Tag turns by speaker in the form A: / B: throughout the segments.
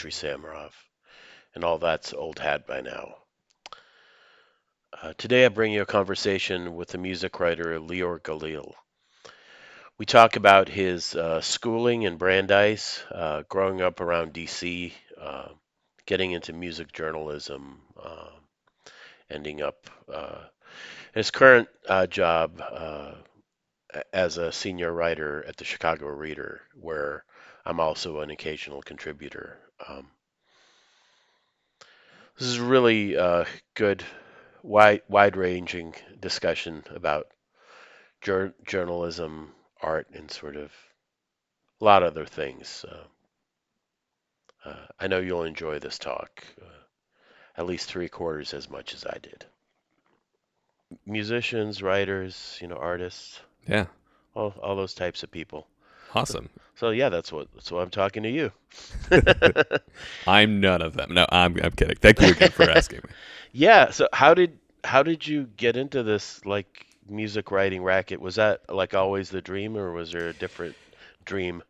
A: Dmitry Samarov, and all that's old hat by now. Uh, today I bring you a conversation with the music writer Leor Galil. We talk about his uh, schooling in Brandeis, uh, growing up around DC, uh, getting into music journalism, uh, ending up uh, his current job as a senior writer at the Chicago Reader, where I'm also an occasional contributor. Um, this is really uh, good, wide, wide-ranging discussion about jur- journalism, art, and sort of a lot of other things. Uh, uh, I know you'll enjoy this talk uh, at least three quarters as much as I did. Musicians, writers, you know, artists.
B: Yeah.
A: All, all those types of people.
B: Awesome.
A: So yeah, that's what that's why I'm talking to you.
B: I'm none of them. No, I'm I'm kidding. Thank you again for asking me.
A: Yeah. So how did how did you get into this like music writing racket? Was that like always the dream, or was there a different dream?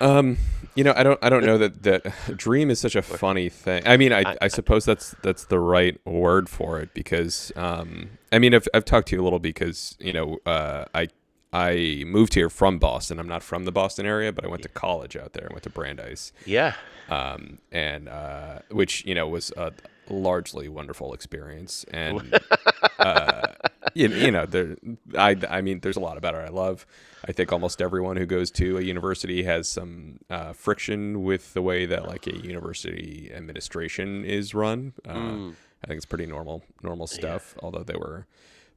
B: Um, you know, I don't I don't know that that dream is such a funny thing. I mean, I I suppose that's that's the right word for it because um, I mean, I've I've talked to you a little because you know, uh, I I moved here from Boston. I'm not from the Boston area, but I went to college out there. I went to Brandeis.
A: Yeah.
B: Um, and uh, which you know was a largely wonderful experience. And uh, you, you know, there, I, I mean, there's a lot about it I love. I think almost everyone who goes to a university has some uh, friction with the way that like a university administration is run. Uh, mm. I think it's pretty normal, normal stuff. Yeah. Although they were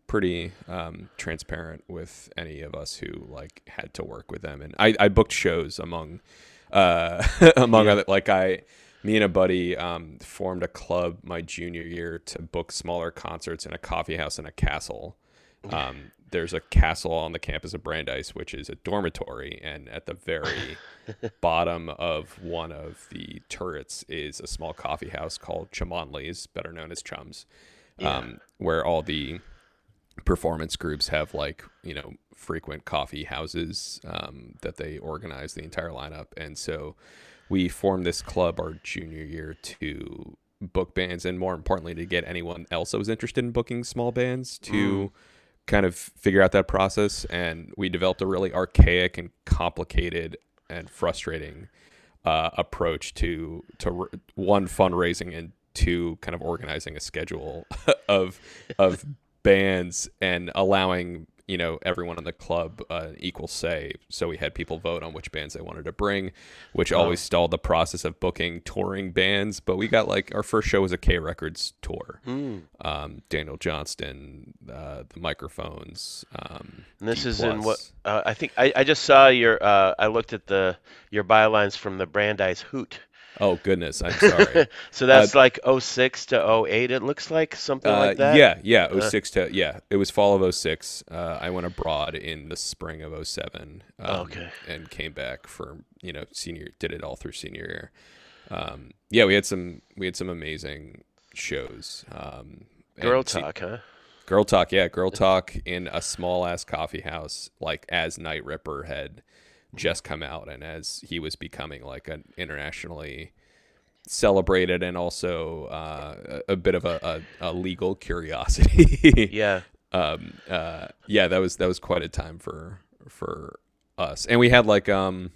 B: pretty um, transparent with any of us who like had to work with them. And I, I booked shows among uh, among yeah. other like I me and a buddy um, formed a club my junior year to book smaller concerts in a coffee house in a castle. Um, there's a castle on the campus of Brandeis, which is a dormitory, and at the very bottom of one of the turrets is a small coffee house called Cholmondeley's, better known as Chums, yeah. um, where all the performance groups have like you know frequent coffee houses um, that they organize the entire lineup and so we formed this club our junior year to book bands and more importantly to get anyone else that was interested in booking small bands to mm. kind of figure out that process and we developed a really archaic and complicated and frustrating uh, approach to to one fundraising and two kind of organizing a schedule of of bands and allowing you know everyone in the club uh, equal say. So we had people vote on which bands they wanted to bring, which oh. always stalled the process of booking touring bands. But we got like our first show was a K Records tour. Mm. Um, Daniel Johnston, uh, the microphones. Um,
A: and this D is in what uh, I think I, I just saw your. Uh, I looked at the your bylines from the Brandeis Hoot.
B: Oh goodness, I'm sorry.
A: so that's uh, like 06 to 08 it looks like something uh, like that.
B: Yeah, yeah, uh. 06 to yeah, it was fall of 06. Uh, I went abroad in the spring of 07. Um,
A: okay.
B: And came back for, you know, senior did it all through senior year. Um, yeah, we had some we had some amazing shows. Um,
A: Girl Talk, huh?
B: Girl Talk, yeah, Girl Talk in a small ass coffee house like as Night Ripper had just come out and as he was becoming like an internationally celebrated and also uh, a, a, bit of a, a, a legal curiosity.
A: yeah.
B: Um, uh, yeah, that was that was quite a time for for us, and we had like um,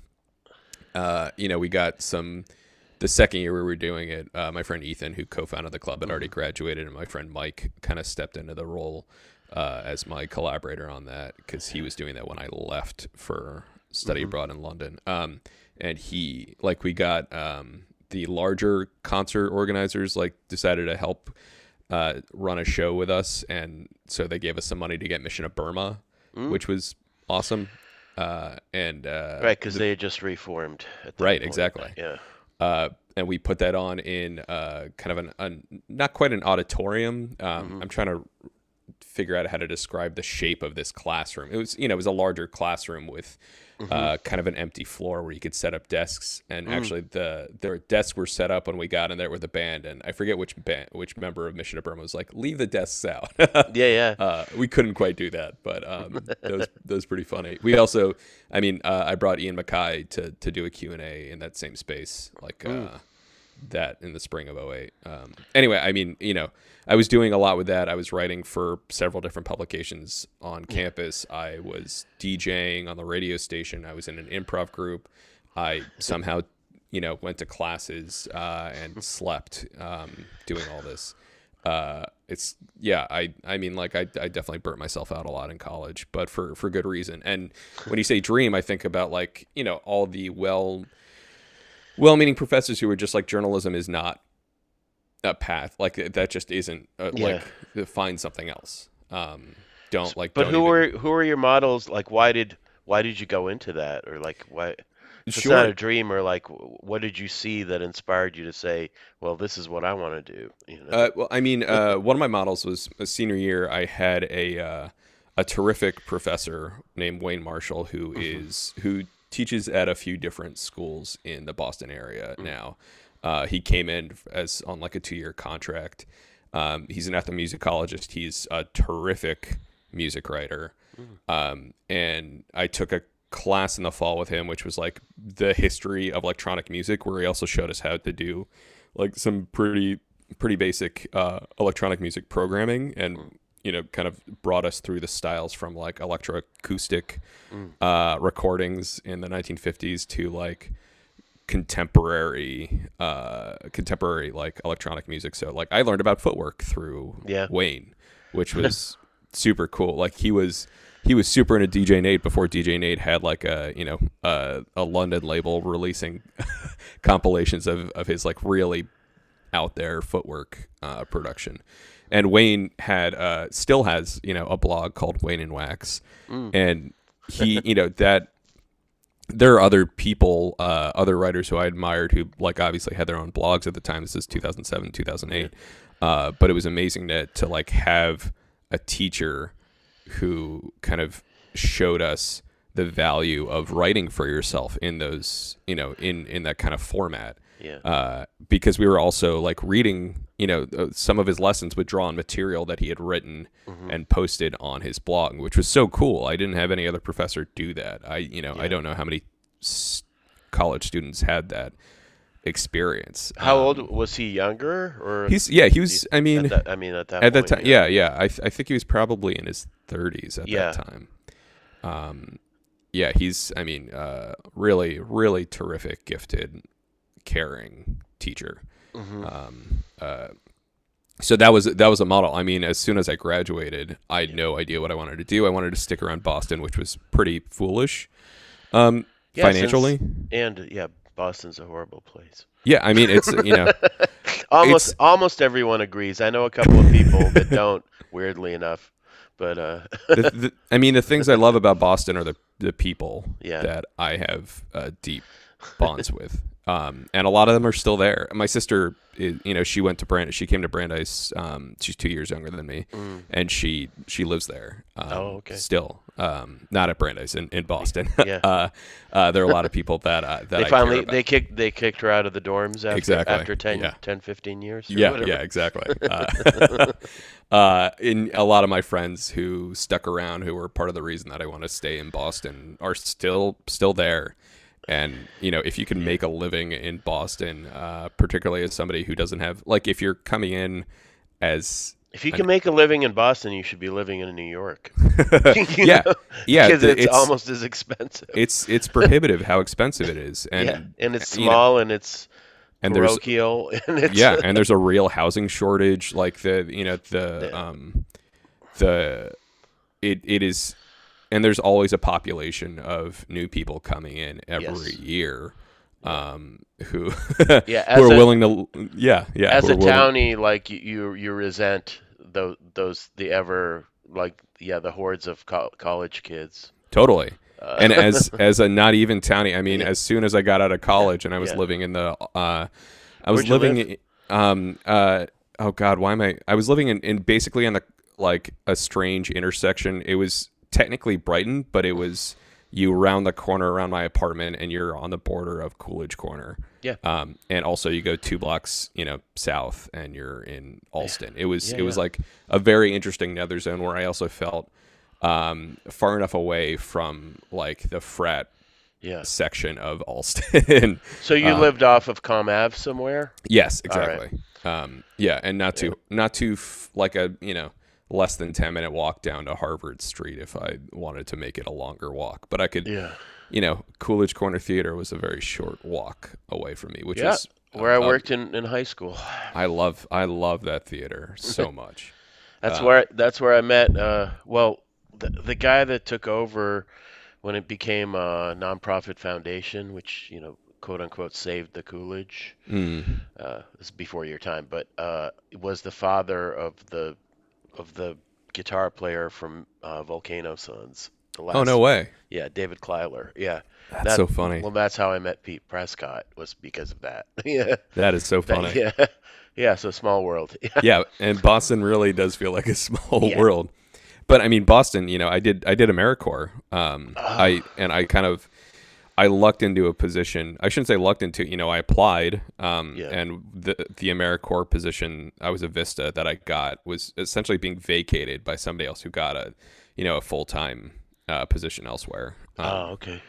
B: uh, you know, we got some. The second year we were doing it, uh, my friend Ethan, who co-founded the club, had already mm-hmm. graduated, and my friend Mike kind of stepped into the role uh, as my collaborator on that because he was doing that when I left for study mm-hmm. abroad in London. Um, and he like we got um, the larger concert organizers like decided to help uh, run a show with us, and so they gave us some money to get Mission of Burma, mm. which was awesome. Uh, and uh,
A: right because the, they had just reformed.
B: right,
A: point.
B: exactly.
A: Yeah.
B: Uh, and we put that on in uh, kind of an, not quite an auditorium. Um, mm-hmm. I'm trying to figure out how to describe the shape of this classroom. It was you know it was a larger classroom with uh, kind of an empty floor where you could set up desks. And actually, the the desks were set up when we got in there with the band. And I forget which band, which member of Mission to Burma was like, "Leave the desks out."
A: Yeah, yeah.
B: uh, we couldn't quite do that, but um, that was that was pretty funny. We also, I mean, uh, I brought Ian MacKaye to to do a Q and A in that same space, like uh, that in the spring of 08. Um, anyway, I mean, you know, I was doing a lot with that. I was writing for several different publications on campus. I was DJing on the radio station. I was in an improv group. I somehow, you know, went to classes uh, and slept um, doing all this. Uh, it's yeah, I I mean, like I, I definitely burnt myself out a lot in college, but for for good reason. And when you say dream, I think about like you know all the well well-meaning professors who are just like journalism is not a path like that just isn't uh,
A: Yeah.
B: like find something else um don't like
A: But
B: don't
A: who
B: even-
A: were who were your models? Like, why did why did you go into that, or like why? It's
B: sure
A: not a dream, or like, what did you see that inspired you to say, "Well, this is what I want to do"? You know?
B: Uh, well, I mean, uh, one of my models was a senior year. I had a uh, a terrific professor named Wayne Marshall who is who teaches at a few different schools in the Boston area now. Uh, he came in as on like a two year contract. Um, he's an ethnomusicologist. He's a terrific music writer. Um, and I took a class in the fall with him, which was like the history of electronic music, where he also showed us how to do like some pretty pretty basic uh, electronic music programming and you know kind of brought us through the styles from like electroacoustic uh, recordings in the 1950s to like contemporary uh contemporary like electronic music so like i learned about footwork through
A: Yeah.
B: wayne which was super cool like he was he was super into dj nate before dj nate had like a you know a, a london label releasing compilations of, of his like really out there footwork uh, production. And Wayne had uh, still has you know a blog called Wayne and Wax, and he you know that there are other people, uh, other writers who I admired who like obviously had their own blogs at the time. This is 2007, 2008, uh, but it was amazing to to like have a teacher who kind of showed us the value of writing for yourself in those you know in in that kind of format
A: yeah.
B: uh, because we were also like reading, you know, uh, some of his lessons with drawn material that he had written and posted on his blog, which was so cool. I didn't have any other professor do that. I, you know, I don't know how many s- college students had that experience.
A: How
B: Um,
A: old was he? Younger or
B: He's yeah, he was. I mean,
A: at that, I mean, at that
B: at that
A: point,
B: time, yeah, yeah. I, th- I think he was probably in his 30s at
A: Yeah.
B: that time. Um, yeah, he's. I mean, uh, really, really terrific, gifted, caring teacher.
A: Mm-hmm.
B: Um, uh, so that was that was a model. I mean, as soon as I graduated, I had no idea what I wanted to do. I wanted to stick around Boston, which was pretty foolish, um,
A: Yeah, since-
B: financially.
A: And yeah, Boston's a horrible place.
B: Yeah, I mean, it's you know,
A: Almost
B: It's-
A: almost everyone agrees. I know a couple of people that don't. Weirdly enough, but uh,
B: the, the, I mean, the things I love about Boston are the the people
A: Yeah.
B: that I have uh, deep bonds with, um, and a lot of them are still there. My sister, is, you know, she went to Brand, she came to Brandeis. Um, she's two years younger than me, and she she lives there. Um,
A: Mm. Oh, okay.
B: Still, um, not at Brandeis in, in Boston.
A: Yeah.
B: uh, uh, there are a lot of people that uh, that
A: they
B: I
A: finally they kicked they kicked her out of the dorms after
B: Exactly,
A: after 10,
B: yeah.
A: 10 15 years. or
B: Yeah,
A: whatever.
B: yeah, exactly. Uh, uh, in a lot of my friends who stuck around, who were part of the reason that I want to stay in Boston, are still still there. And you know, if you can make a living in Boston, uh, particularly as somebody who doesn't have, like, if you're coming in as
A: If you can make a living in Boston, you should be living in New York.
B: Yeah,
A: know?
B: yeah,
A: because
B: the-
A: it's, almost as expensive.
B: it's it's prohibitive how expensive it is, and
A: yeah, and it's
B: you know,
A: small and it's
B: and there's
A: parochial and it's
B: yeah, and there's a real housing shortage. Like the you know the
A: Yeah.
B: um the it it is, and there's always a population of new people coming in every
A: Yes.
B: year, um who
A: Yeah,
B: who are
A: a-
B: willing to yeah yeah
A: as a townie, like you you, resent those those the ever like yeah the hordes of co- college kids.
B: totally.
A: Uh,
B: and as as a not even townie, I mean, as soon as I got out of college and I was
A: Yeah.
B: living in the, uh, I was living,
A: live?
B: um, uh, oh God, why am I? I was living in, in basically on the like a strange intersection. It was technically Brighton, but it was you round the corner around my apartment and you're on the border of Coolidge Corner.
A: Yeah.
B: Um, and also you go two blocks, you know, south and you're in Allston. It was
A: Yeah,
B: it was like a very interesting nether zone where I also felt um, far enough away from like the frat
A: Yeah.
B: section of Allston.
A: So you
B: Uh,
A: lived off of Comm Ave somewhere?
B: yes,
A: All right.
B: exactly. Um, yeah, and not too not too f- like a you know less than ten minute walk down to Harvard Street if I wanted to make it a longer walk. But I could,
A: Yeah.
B: you know, Coolidge Corner Theater was a very short walk away from me, which
A: Yeah,
B: was
A: Where I worked in, in high school.
B: I love I love that theater so much.
A: That's
B: Uh,
A: where that's where I met. Uh, well, the the guy that took over when it became a nonprofit foundation, which you know, quote unquote, saved the Coolidge.
B: Mm.
A: Uh, this is before your time, but uh, was the father of the of the guitar player from uh, Volcano Sons. The last,
B: Oh no way!
A: Yeah, David Kleiler. Yeah,
B: That's
A: That-
B: so funny.
A: well, that's how I met Pete Prescott. Was because of that. yeah,
B: That is so
A: That-
B: funny.
A: yeah, yeah. So small world. Yeah.
B: yeah, and Boston really does feel like a small
A: Yeah.
B: world. But I mean, Boston. You know, I did I did AmeriCorps. Um,
A: Ah.
B: I and I kind of I lucked into a position. I shouldn't say lucked into. You know, I applied. Um,
A: Yeah.
B: and the the AmeriCorps position I was a Vista that I got was essentially being vacated by somebody else who got a you know a full time uh, position elsewhere. Um,
A: Oh, okay.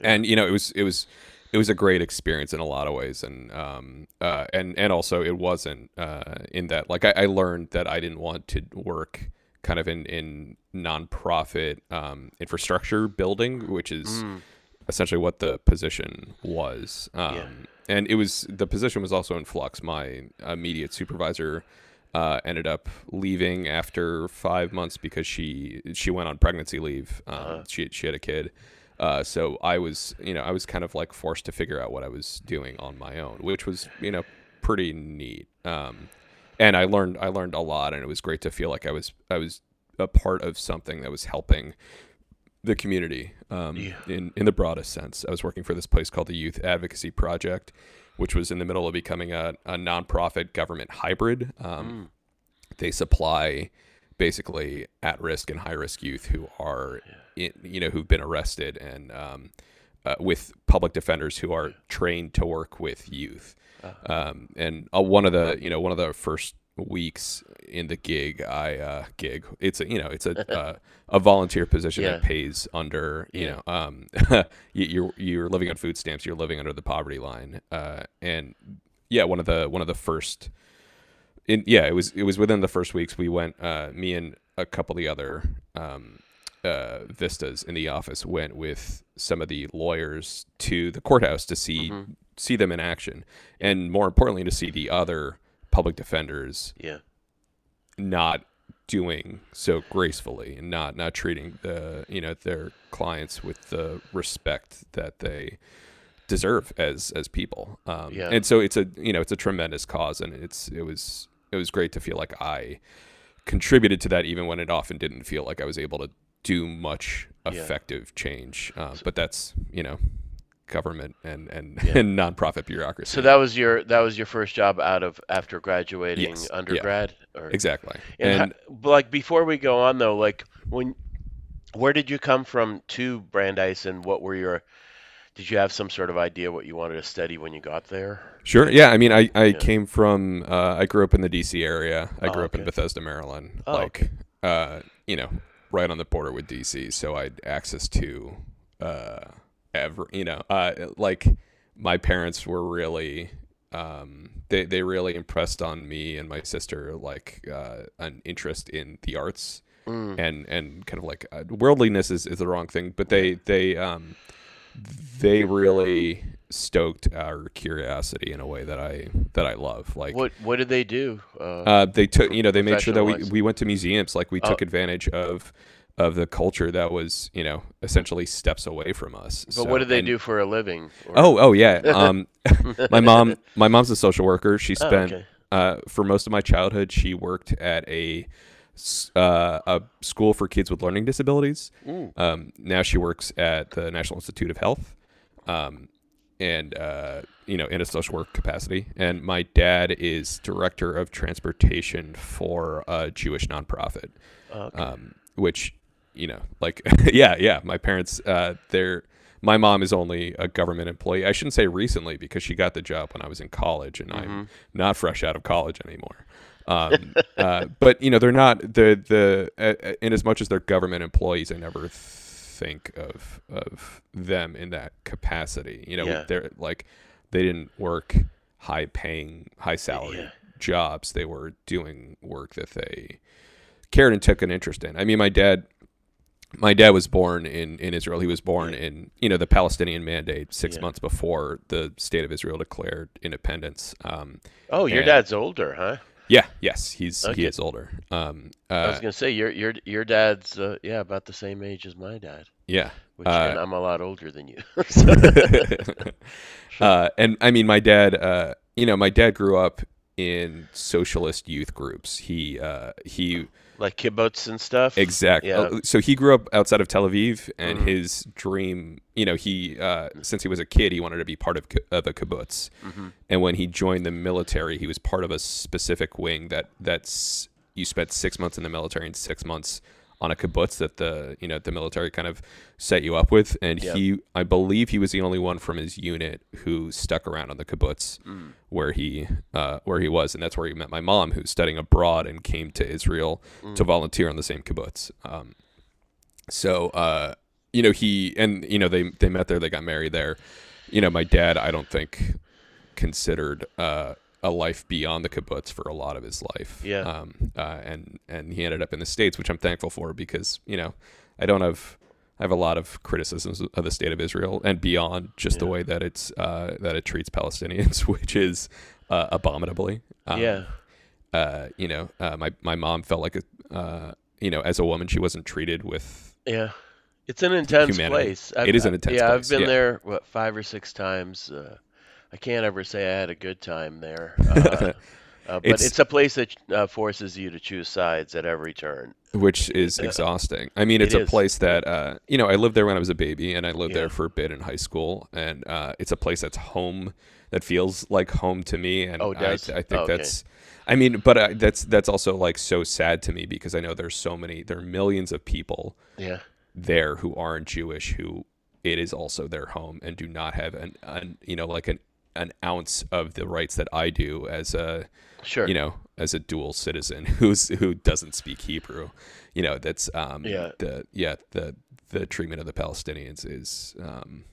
B: and you know it was it was it was a great experience in a lot of ways and um uh and and also it wasn't uh in that like I, I learned that I didn't want to work kind of in in nonprofit um infrastructure building which is
A: Mm.
B: Essentially what the position was um
A: Yeah.
B: and it was the position was also in flux my immediate supervisor uh, ended up leaving after five months because she she went on pregnancy leave. Um,
A: Uh-huh.
B: She she had a kid, uh, so I was you know I was kind of like forced to figure out what I was doing on my own, which was you know pretty neat. Um, and I learned I learned a lot, and it was great to feel like I was I was a part of something that was helping the community um,
A: Yeah.
B: in in the broadest sense. I was working for this place called the Youth Advocacy Project, which was in the middle of becoming a, a nonprofit government hybrid. Um, They supply basically at risk and high risk youth who are, in, you know, who've been arrested and um, uh, with public defenders who are trained to work with youth. Um, and uh, one of the, you know, one of the first weeks in the gig, I uh, gig. It's a, you know, it's a uh, a volunteer position that pays under, you
A: Yeah.
B: know, um, you- you're you're living on food stamps. You're living under the poverty line. Uh, and yeah, one of the one of the first in yeah, it was it was within the first weeks we went uh me and a couple of the other um uh vistas in the office went with some of the lawyers to the courthouse to see
A: Mm-hmm.
B: see them in action and more importantly to see the other public defenders
A: Yeah.
B: not doing so gracefully and not not treating the you know their clients with the respect that they deserve as as people um
A: Yeah.
B: and so it's a you know it's a tremendous cause and it's it was it was great to feel like i contributed to that even when it often didn't feel like i was able to do much
A: Yeah.
B: effective change um, but that's you know government and and,
A: Yeah.
B: and nonprofit bureaucracy
A: So that was your that was your first job out of after graduating
B: Yes, yeah.
A: undergrad. Or,
B: exactly
A: and,
B: and
A: ho- but, like before we go on though, like when where did you come from to Brandeis, and what were your did you have some sort of idea what you wanted to study when you got there?
B: Sure. Yeah. I mean, I, I
A: Yeah.
B: came from, uh, I grew up in the DC area. I
A: Oh,
B: grew up in. Bethesda, Maryland.
A: Oh,
B: like, uh, you know, right on the border with DC. So I had access to, uh, ever, you know, uh, like my parents were really, um, they, they really impressed on me and my sister, like, uh, an interest in the arts
A: Mm.
B: and, and kind of like uh, worldliness is, is the wrong thing, but they, they, um, they really stoked our curiosity in a way that I that I love. Like
A: What what did they do? Uh,
B: uh, they took, you know, they made sure that we, we went to museums. Like we took
A: Oh.
B: advantage of of the culture that was, you know, essentially steps away from us.
A: but
B: So-
A: what did they
B: and-
A: do for a living? Or-
B: Oh, oh yeah. Um, my mom, my mom's a social worker. She
A: Oh,
B: spent
A: okay.
B: uh, for most of my childhood. She worked at a uh, a school for kids with learning disabilities.
A: Mm.
B: Um, now she works at the National Institute of Health. Um, and uh, you know in a social work capacity. And my dad is director of transportation for a Jewish nonprofit,
A: Okay.
B: um, which you know, like yeah, yeah. My parents, uh, they're my mom is only a government employee. I shouldn't say recently because she got the job when I was in college, and I'm not fresh out of college anymore. Um, uh, but you know, they're not the the uh, in as much as they're government employees, I never think of of them in that capacity. You know,
A: Yeah.
B: they're like they didn't work high paying, high salary
A: Yeah.
B: jobs. They were doing work that they cared and took an interest in. I mean, my dad my dad was born in, in Israel. He was born in you know the Palestinian Mandate six
A: Yeah.
B: months before the state of Israel declared independence. Um,
A: oh, your
B: and-
A: dad's older, huh?
B: yeah, yes, he's
A: Okay.
B: he is older. Um,
A: I was
B: uh,
A: gonna say your your your dad's uh, yeah about the same age as my dad,
B: yeah,
A: which
B: Uh,
A: and I'm a lot older than you.
B: uh, and I mean, my dad, uh, you know, my dad grew up in socialist youth groups. He uh, he
A: like kibbutz and stuff.
B: Exactly.
A: Yeah.
B: So he grew up outside of Tel Aviv, and
A: Mhm.
B: his dream, you know, he uh, since he was a kid, he wanted to be part of of a kibbutz.
A: hmm
B: And when he joined the military, he was part of a specific wing that that's you spent six months in the military and six months on a kibbutz that the you know the military kind of set you up with. And
A: Yeah.
B: he, I believe, he was the only one from his unit who stuck around on the kibbutz
A: Mm.
B: where he uh, where he was, and that's where he met my mom, who's studying abroad and came to Israel to volunteer on the same kibbutz. Um, so uh, you know he and you know they they met there, they got married there. You know, my dad, I don't think considered uh, a life beyond the kibbutz for a lot of his life.
A: Yeah.
B: Um, uh, and and he ended up in the states, which I'm thankful for because you know I don't have. I have a lot of criticisms of the state of Israel and beyond just the way that it's uh, that it treats Palestinians, which is uh, abominably. Um,
A: yeah.
B: uh, you know, uh, my my mom felt like a, uh, you know, as a woman, she wasn't treated with.
A: Yeah. It's an intense
B: Humanity.
A: place.
B: It is an intense
A: yeah,
B: place,
A: I've been
B: yeah.
A: there what five or six times. Uh, I can't ever say I had a good time there. Uh, uh, but
B: It's-
A: it's, a place that uh, forces you to choose sides at every turn.
B: Which is exhausting. I mean,
A: It
B: it's a
A: is.
B: place that uh, you know. I lived there when I was a baby, and I lived
A: Yeah.
B: there for a bit in high school, and uh, it's a place that's home. That feels like home to me, and
A: Oh, it
B: I. I think
A: Oh, okay.
B: that's. I mean, but uh, that's that's also like so sad to me because I know there's so many, there are millions of people
A: Yeah.
B: there who aren't Jewish who it is also their home and do not have an, an you know like an an ounce of the rights that I do as a
A: Sure.
B: you know as a dual citizen who's who doesn't speak Hebrew. You know that's um
A: Yeah.
B: the yeah the the treatment of the Palestinians is um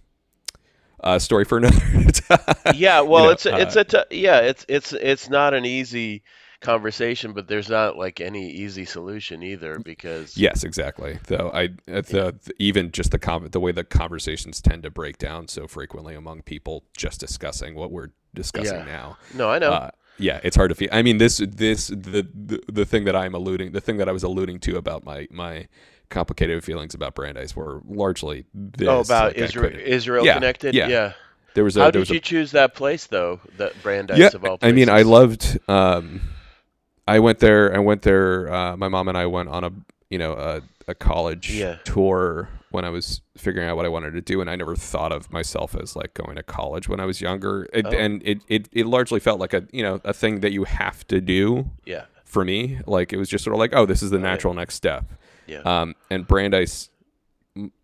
B: a story for another time.
A: yeah. Well,
B: know,
A: it's a, it's
B: uh,
A: a t- yeah. It's it's it's not an easy conversation, but there's not like any easy solution either because
B: Yes, exactly. Though I, uh, the, the even just the con- the way the conversations tend to break down so frequently among people just discussing what we're discussing
A: Yeah.
B: now.
A: no, I know.
B: Uh, yeah, it's hard to feel. I mean, this this the, the the thing that I'm alluding, the thing that I was alluding to about my my complicated feelings about Brandeis were largely this.
A: oh, about
B: like,
A: Israel, Israel
B: Yeah,
A: connected.
B: yeah. yeah. There was a
A: How
B: there
A: did
B: was a
A: you choose that place though? That Brandeis
B: yeah,
A: of all
B: I mean, I loved. Um, I went there. I went there. Uh, my mom and I went on a you know a, a college
A: Yeah.
B: tour when I was figuring out what I wanted to do, and I never thought of myself as like going to college when I was younger. It,
A: Oh.
B: And it, it it largely felt like a you know a thing that you have to do
A: Yeah.
B: for me. Like it was just sort of like, oh, this is the
A: Right.
B: natural next step.
A: Yeah.
B: Um, and Brandeis,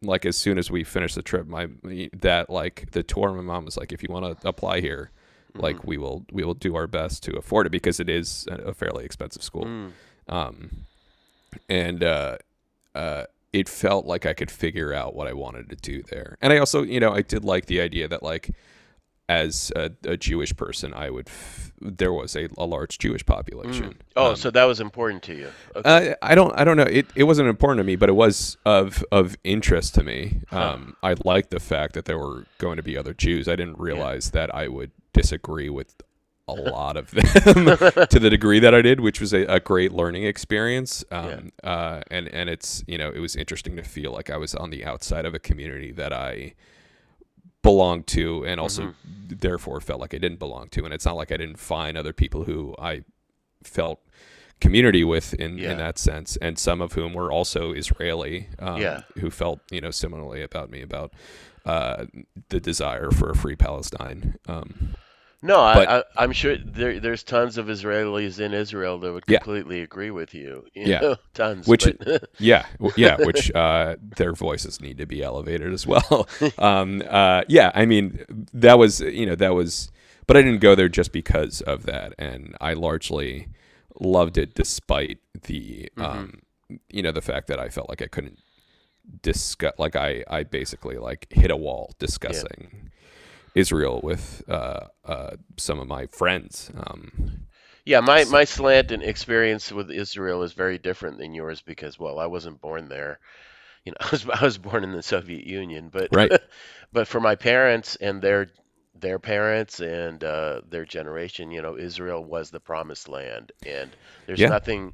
B: like as soon as we finished the trip, my that like the tour, my mom was like, if you want to apply here, like
A: Mm-hmm.
B: we will we will do our best to afford it because it is a, fairly expensive school.
A: Mm.
B: Um, and uh, uh, it felt like I could figure out what I wanted to do there. And I also, you know, I did like the idea that like as a, a Jewish person, I would f- there was a, a large Jewish population.
A: Oh,
B: Um,
A: so that was important to you. Okay.
B: uh, I don't. I don't know. It, it wasn't important to me, but it was of of interest to me.
A: Huh.
B: Um, I liked the fact that there were going to be other Jews. I didn't realize that I would disagree with a lot of them to the degree that I did, which was a, a great learning experience. Um, uh, and and it's you know it was interesting to feel like I was on the outside of a community that I belonged to, and also therefore felt like I didn't belong to. And it's not like I didn't find other people who I felt community with in,
A: Yeah.
B: in that sense, and some of whom were also Israeli, um,
A: Yeah.
B: who felt you know similarly about me about uh, the desire for a free Palestine. Um,
A: No,
B: But-
A: I, I'm sure there, there's tons of Israelis in Israel that would
B: Yeah.
A: completely agree with you. you
B: Yeah.
A: know, tons.
B: Which- yeah, yeah, which uh, their voices need to be elevated as well. um, uh, yeah, I mean that was you know that was, but I didn't go there just because of that, and I largely loved it despite the um, you know the fact that I felt like I couldn't discuss like I I basically like hit a wall discussing. Israel with uh, uh, some of my friends. Um,
A: yeah, my,
B: So-
A: my slant and experience with Israel is very different than yours because, well, I wasn't born there. You know, I was I was born in the Soviet Union, but
B: Right.
A: but for my parents and their their parents and uh, their generation, you know, Israel was the promised land, and there's
B: Yeah.
A: nothing.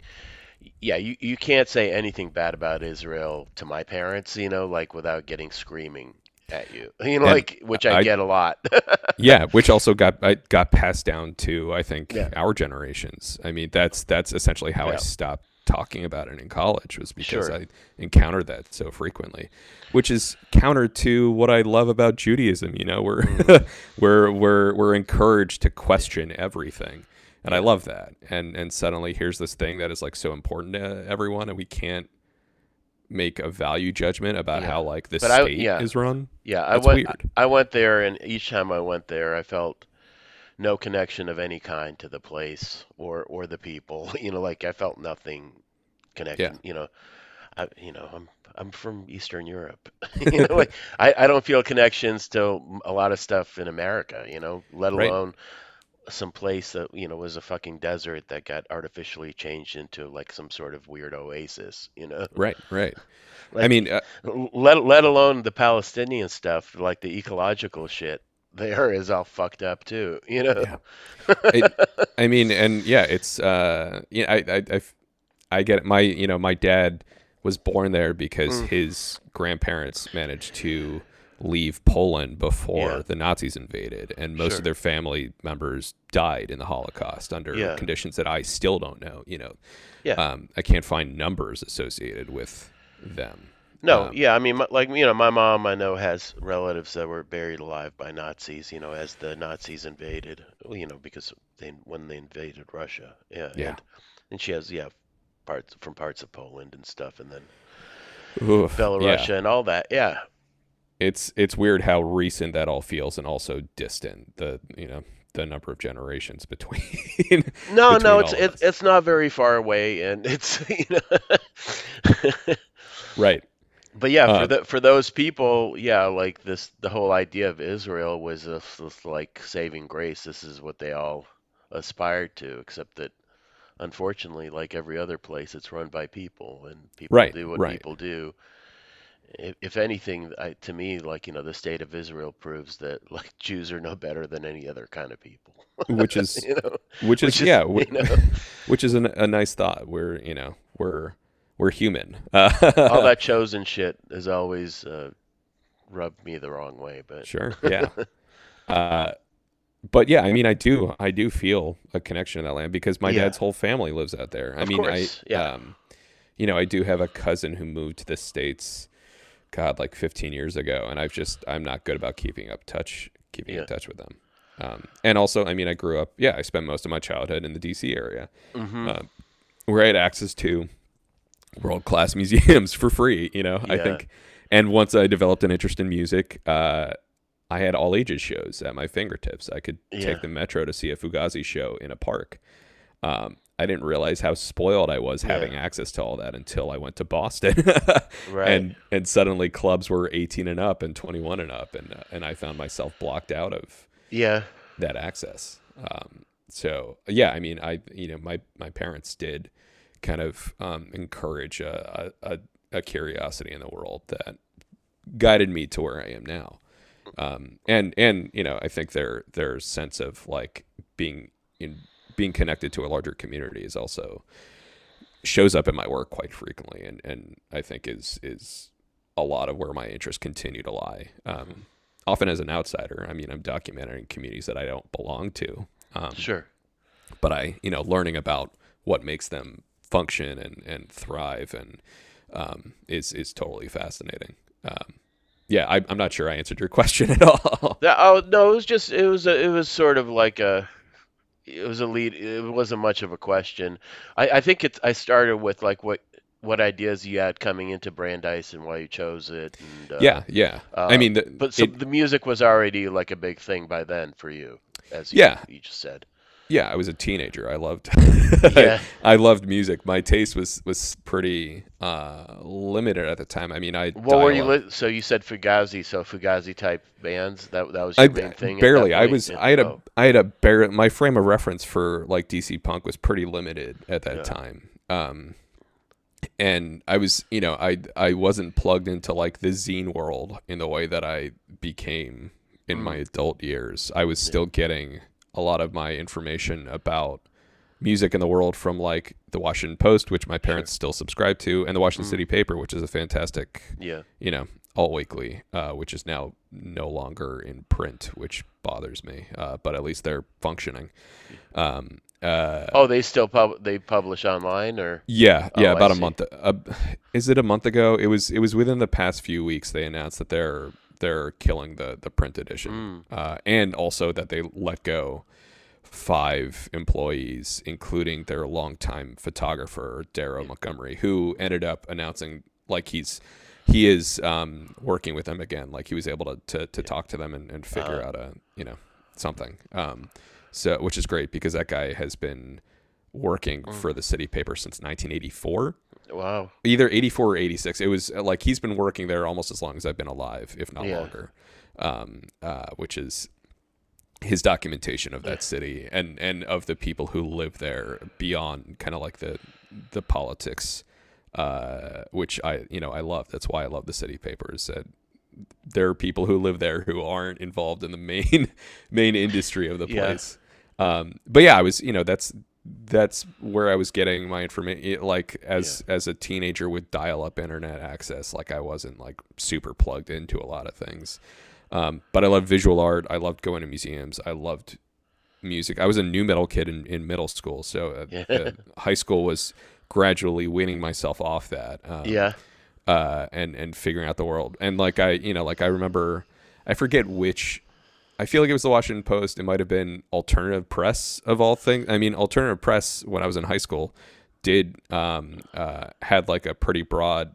A: Yeah, you, you can't say anything bad about Israel to my parents, you know, like without getting screaming at you, you know,
B: And
A: like which I,
B: I-
A: get a lot.
B: yeah, which also got I got passed down to I think
A: Yeah.
B: our generations. I mean, that's that's essentially how I stopped talking about it in college was because
A: Sure.
B: I encountered that so frequently, which is counter to what I love about Judaism. You know, we're
A: Mm.
B: we're we're we're encouraged to question everything, and I love that. And and suddenly here's this thing that is like so important to everyone, and we can't make a value judgment about
A: Yeah.
B: how like the
A: But I-
B: state
A: yeah.
B: is run.
A: Yeah, I
B: That's
A: went.
B: weird.
A: I went there, and each time I went there, I felt no connection of any kind to the place or or the people. You know, like I felt nothing connected.
B: Yeah.
A: You know, I you know I'm I'm from Eastern Europe. you know, like I I don't feel connections to a lot of stuff in America. You know, let
B: Right.
A: Some place that you know was a fucking desert that got artificially changed into like some sort of weird oasis. You know,
B: Right, right. I mean, uh,
A: let let alone the Palestinian stuff, like the ecological shit there is all fucked up too. You know.
B: Yeah. it, I mean, and yeah, it's uh, yeah, I, I, I f- I get it. My, you know, my dad was born there because
A: Mm.
B: his grandparents managed to leave Poland before
A: Yeah.
B: the Nazis invaded, and most
A: Sure.
B: of their family members died in the Holocaust under
A: Yeah.
B: conditions that I still don't know. You know,
A: Yeah.
B: um, I can't find numbers associated with them.
A: No,
B: Um,
A: yeah, I mean, like you know, my mom I know has relatives that were buried alive by Nazis. You know, as the Nazis invaded. You know, because they when they invaded Russia. Yeah.
B: Yeah.
A: And, and she has yeah parts from parts of Poland and stuff, and then
B: Oof, yeah.
A: Belarus and all that. Yeah.
B: It's it's weird how recent that all feels and also distant the you know the number of generations between
A: No,
B: between
A: no, it's
B: of
A: it's not very far away, and it's you know.
B: right
A: But yeah,
B: Uh,
A: for the for those people, yeah, like this, the whole idea of Israel was this, this like saving grace. This is what they all aspired to, except that unfortunately, like every other place, it's run by people, and people
B: Right,
A: do what
B: right.
A: people do. If, if anything, I, to me, like you know, the state of Israel proves that like Jews are no better than any other kind of people.
B: which is
A: you know,
B: which is
A: which is,
B: yeah
A: you know.
B: which is an, a nice thought we're you know we're we're human uh,
A: all that chosen shit has always uh, rubbed me the wrong way. But
B: sure yeah uh but yeah i mean i do i do feel a connection to that land because my
A: Yeah.
B: dad's whole family lives out there i
A: Of
B: mean
A: course,
B: i
A: yeah.
B: um you know i do have a cousin who moved to the states god like 15 years ago and i've just i'm not good about keeping up touch keeping
A: Yeah.
B: in touch with them um and also i mean i grew up yeah i spent most of my childhood in the dc area
A: Mhm.
B: uh, where i had access to world class museums for free you know i think and once i developed an interest in music uh I had all ages shows at my fingertips. I could
A: Yeah.
B: take the metro to see a Fugazi show in a park. Um, I didn't realize how spoiled I was
A: Yeah.
B: having access to all that until I went to Boston,
A: Right.
B: and and suddenly clubs were 18 and up and 21 and up, and uh, and I found myself blocked out of
A: yeah,
B: that access. Um, so yeah, I mean, I you know my my parents did kind of um, encourage a, a a a curiosity in the world that guided me to where I am now. Um, and and you know, I think their their sense of like being in being connected to a larger community is also shows up in my work quite frequently, and and I think is is a lot of where my interests continue to lie. Um, often as an outsider, I mean, I'm documenting communities that I don't belong to, um,
A: sure.
B: but I, you know, learning about what makes them function and, and thrive and um, is is totally fascinating. Um, yeah, I, I'm not sure I answered your question at all.
A: Yeah, oh no, it was just it was a, it was sort of like a it was a lead. It wasn't much of a question. I, I think it's I started with like what what ideas you had coming into Brandeis and why you chose it. And, uh,
B: yeah, yeah. I
A: uh,
B: mean, the,
A: but so
B: it-
A: the music was already like a big thing by then for you, as you,
B: Yeah.
A: you just said.
B: Yeah, I was a teenager. I loved
A: Yeah.
B: I loved music. My taste was was pretty uh, limited at the time. I mean, I
A: What were you? Li- so you said Fugazi, so Fugazi type bands. That that was your
B: I
A: main thing.
B: barely. I was. I had a.
A: Oh,
B: I had a bare. My frame of reference for like DC punk was pretty limited at that
A: Yeah.
B: time. Um, and I was, you know, I I wasn't plugged into like the zine world in the way that I became in my
A: Mm.
B: adult years. I was still getting a lot of my information about music in the world from like the Washington Post, which my parents still subscribe to, and the Washington
A: Mm.
B: City Paper, which is a fantastic
A: yeah.
B: you know, all weekly, uh, which is now no longer in print, which bothers me. Uh, but at least they're functioning. Um, uh,
A: Oh, they still pub they publish online or
B: yeah,
A: Oh,
B: yeah.
A: I
B: About a
A: see.
B: month. Uh, is it a month ago? It was. It was within the past few weeks. They announced that they're they're killing the the print edition,
A: Mm.
B: uh, and also that they let go five employees, including their longtime photographer Darrow Montgomery, who ended up announcing like he's he is um, working with them again. Like he was able to to, to talk to them and, and figure
A: Uh.
B: out a you know something. Um, so which is great because that guy has been working
A: Mm.
B: for the city paper since 1984
A: wow.
B: either 84 or 86 it was uh, like he's been working there almost as long as i've been alive if not
A: Yeah.
B: longer um, uh, which is his documentation of that city and and of the people who live there beyond kind of like the the politics uh, which i you know i love that's why i love the city papers that there are people who live there who aren't involved in the main main industry of the
A: Yeah.
B: place um, but yeah i was you know that's that's where I was getting my information. Like as as a teenager with dial-up internet access, like I wasn't like super plugged into a lot of things. Um, but I loved visual art. I loved going to museums. I loved music. I was a new metal kid in, in middle school, so uh, uh, high school was gradually weaning myself off that. Um,
A: Yeah.
B: uh, and and figuring out the world. And like I, you know, like I remember, I forget which. I feel like it was the Washington Post. It might have been Alternative Press of all things. I mean, Alternative Press when I was in high school did um, uh, had like a pretty broad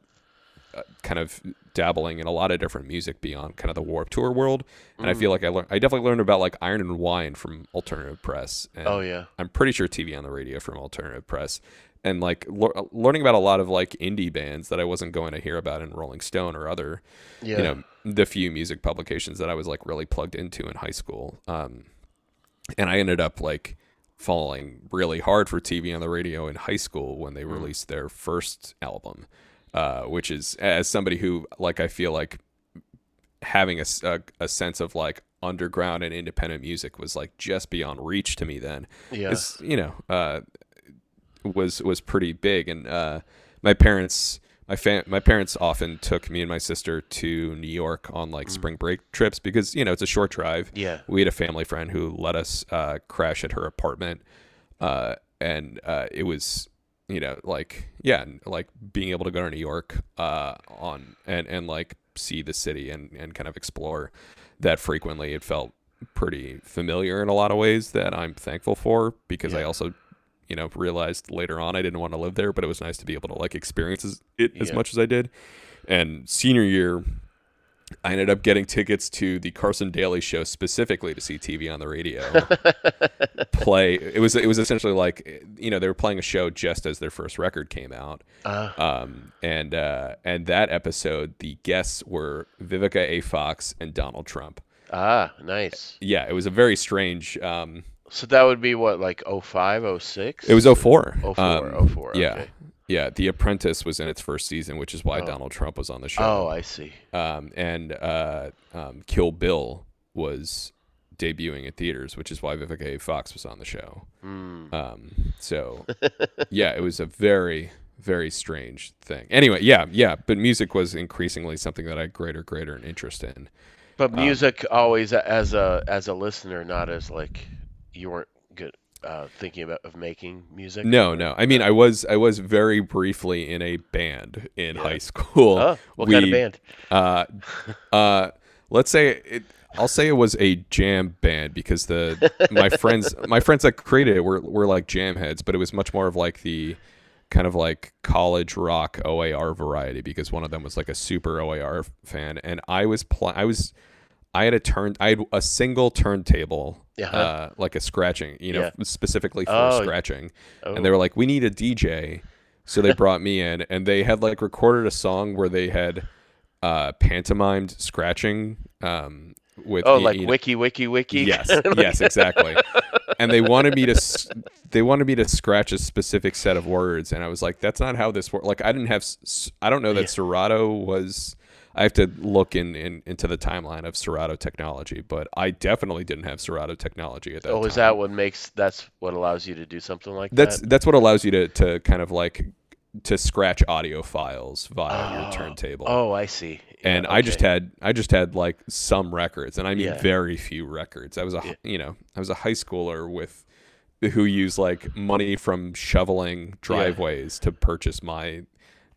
B: uh, kind of dabbling in a lot of different music beyond kind of the Warped Tour world. And I feel like I learned, I definitely learned about like Iron and Wine from Alternative Press. And
A: Oh yeah.
B: I'm pretty sure TV on the radio from Alternative Press, and like lear- learning about a lot of like indie bands that I wasn't going to hear about in Rolling Stone or other,
A: Yeah.
B: you know, the few music publications that I was like really plugged into in high school. Um, and I ended up like falling really hard for TV on the radio in high school when they released their first album, uh, which is as somebody who like I feel like having a a sense of like underground and independent music was like just beyond reach to me then
A: yeah.
B: you know uh, was was pretty big. And uh, my parents my my parents often took me and my sister to New York on like spring break trips because you know it's a short drive.
A: Yeah.
B: we had a family friend who let us uh, crash at her apartment uh, and uh, it was you know like yeah like being able to go to New York uh, on and and like see the city and and kind of explore that frequently. It felt pretty familiar in a lot of ways that I'm thankful for because I also you know realized later on I didn't want to live there but it was nice to be able to like experience it as
A: Yeah.
B: much as I did and senior year I ended up getting tickets to the Carson Daly show specifically to see TV on the radio play. It was it was essentially like you know they were playing a show just as their first record came out,
A: Uh,
B: um, and uh, and that episode the guests were Vivica A. Fox and Donald Trump.
A: ah, nice.
B: Yeah, it was a very strange. Um,
A: So that would be what, like 05, 06?
B: it was 04.
A: 04,
B: Um,
A: 04,
B: Yeah,
A: okay.
B: yeah. The Apprentice was in its first season, which is why
A: Oh.
B: Donald Trump was on the show.
A: Oh, I see.
B: um, and uh, um, Kill Bill was debuting at theaters, which is why Vivica A. Fox was on the show.
A: Mm.
B: Um, so yeah, it was a very, very strange thing. Anyway, yeah, yeah, but music was increasingly something that I had greater, greater an interest in.
A: But music always as a as a listener, not as like you weren't good. uh, thinking about of making music?
B: No, no. I mean, I was I was very briefly in a band in
A: Yeah.
B: high school.
A: Oh, what kind of band?
B: Uh, uh, let's say it. I'll say it was a jam band because the my friends my friends that created it were were like jam heads, but it was much more of like the kind of like college rock OAR variety because one of them was like a super OAR fan, and I was pl- I was I had a turn I had a single turntable,
A: Uh-huh.
B: uh, like a scratching, you know,
A: Yeah.
B: specifically for
A: Oh.
B: scratching,
A: Oh.
B: and they were like, we need a DJ. So they brought me in, and they had like recorded a song where they had uh, pantomimed scratching um, with
A: oh,
B: y-
A: like
B: you know-
A: wiki, wiki, wiki.
B: yes, yes, exactly. And they wanted me to they wanted me to scratch a specific set of words, and I was like, that's not how this works. Like I didn't have I don't know that
A: Yeah.
B: Serato was. I have to look in, in into the timeline of Serato technology, but I definitely didn't have Serato technology at that
A: Oh,
B: time.
A: is that what makes? That's what allows you to do something like
B: That's
A: that.
B: that's that's what allows you to to kind of like to scratch audio files via your
A: Oh.
B: turntable.
A: Oh, I see. Yeah,
B: and I just had I just had like some records, and I mean
A: Yeah.
B: very few records. I was a
A: Yeah.
B: you know I was a high schooler with who used like money from shoveling driveways to purchase my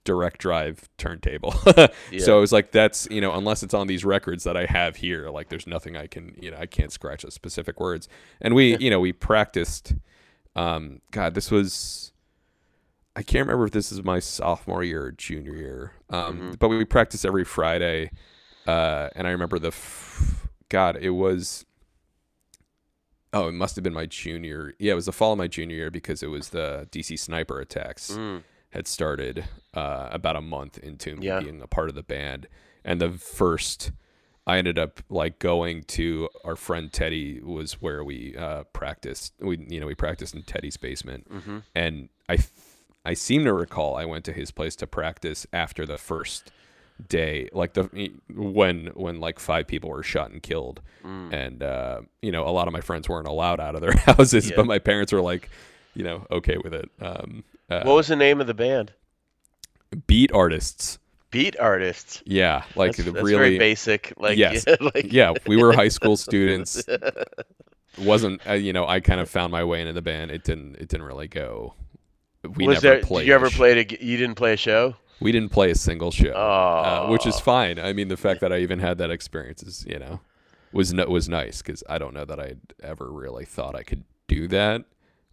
B: direct drive turntable.
A: Yeah.
B: So it was like that's you know unless it's on these records that I have here, like there's nothing I can you know I can't scratch the specific words. And we you know we practiced. Um, God, this was. I can't remember if this is my sophomore year or junior year, um,
A: Mhm.
B: but we practiced every Friday, uh, and I remember the f- God, it was. Oh, it must have been my junior. Yeah, it was the fall of my junior year because it was the DC sniper attacks
A: Mm,
B: had started uh, about a month into me
A: Yeah.
B: being a part of the band, and the first I ended up like going to our friend Teddy was where we uh, practiced. We you know we practiced in Teddy's basement,
A: mhm.
B: and I I seem to recall I went to his place to practice after the first day like the when when like five people were shot and killed
A: Mm.
B: and uh you know a lot of my friends weren't allowed out of their houses
A: Yeah.
B: but my parents were like you know okay with it um uh,
A: What was the name of the band?
B: beat artists
A: Beat Artists.
B: yeah like
A: that's,
B: the
A: that's
B: really
A: very basic. Like,
B: Yes.
A: like
B: yeah we were high school students wasn't uh, you know i kind of found my way into the band it didn't it didn't really go we
A: was
B: never
A: there?
B: played
A: you ever
B: a sh-
A: play? To, you didn't play a show?
B: we didn't play a single show
A: Oh,
B: uh, which is fine i mean the fact that i even had that experience is you know was no, was nice because i don't know that i'd ever really thought i could do that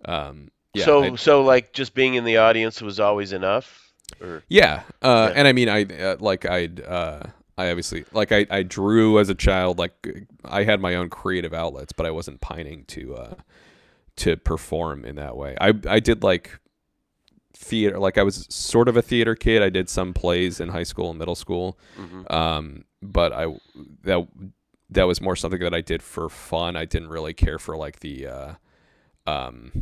B: um yeah
A: so
B: I-
A: so like just being in the audience was always enough. Or
B: Yeah, uh,
A: Yeah.
B: and I mean, I uh, like I'd uh, I obviously like I, I drew as a child. Like I had my own creative outlets, but I wasn't pining to uh, to perform in that way. I I did like theater. Like I was sort of a theater kid. I did some plays in high school and middle school,
A: mhm.
B: um, but I that that was more something that I did for fun. I didn't really care for like the uh, um,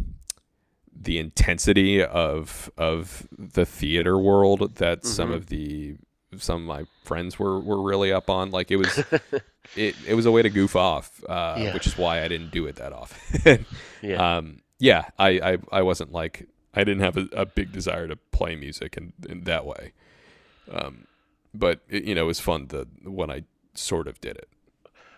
B: the intensity of of the theater world that some
A: Mhm.
B: of the some of my friends were were really up on. Like it was it it was a way to goof off, uh,
A: Yeah.
B: which is why I didn't do it that often.
A: yeah.
B: um, yeah, I, I I wasn't like I didn't have a, a big desire to play music in, in that way. Um, but it, you know, it was fun the when I sort of did it.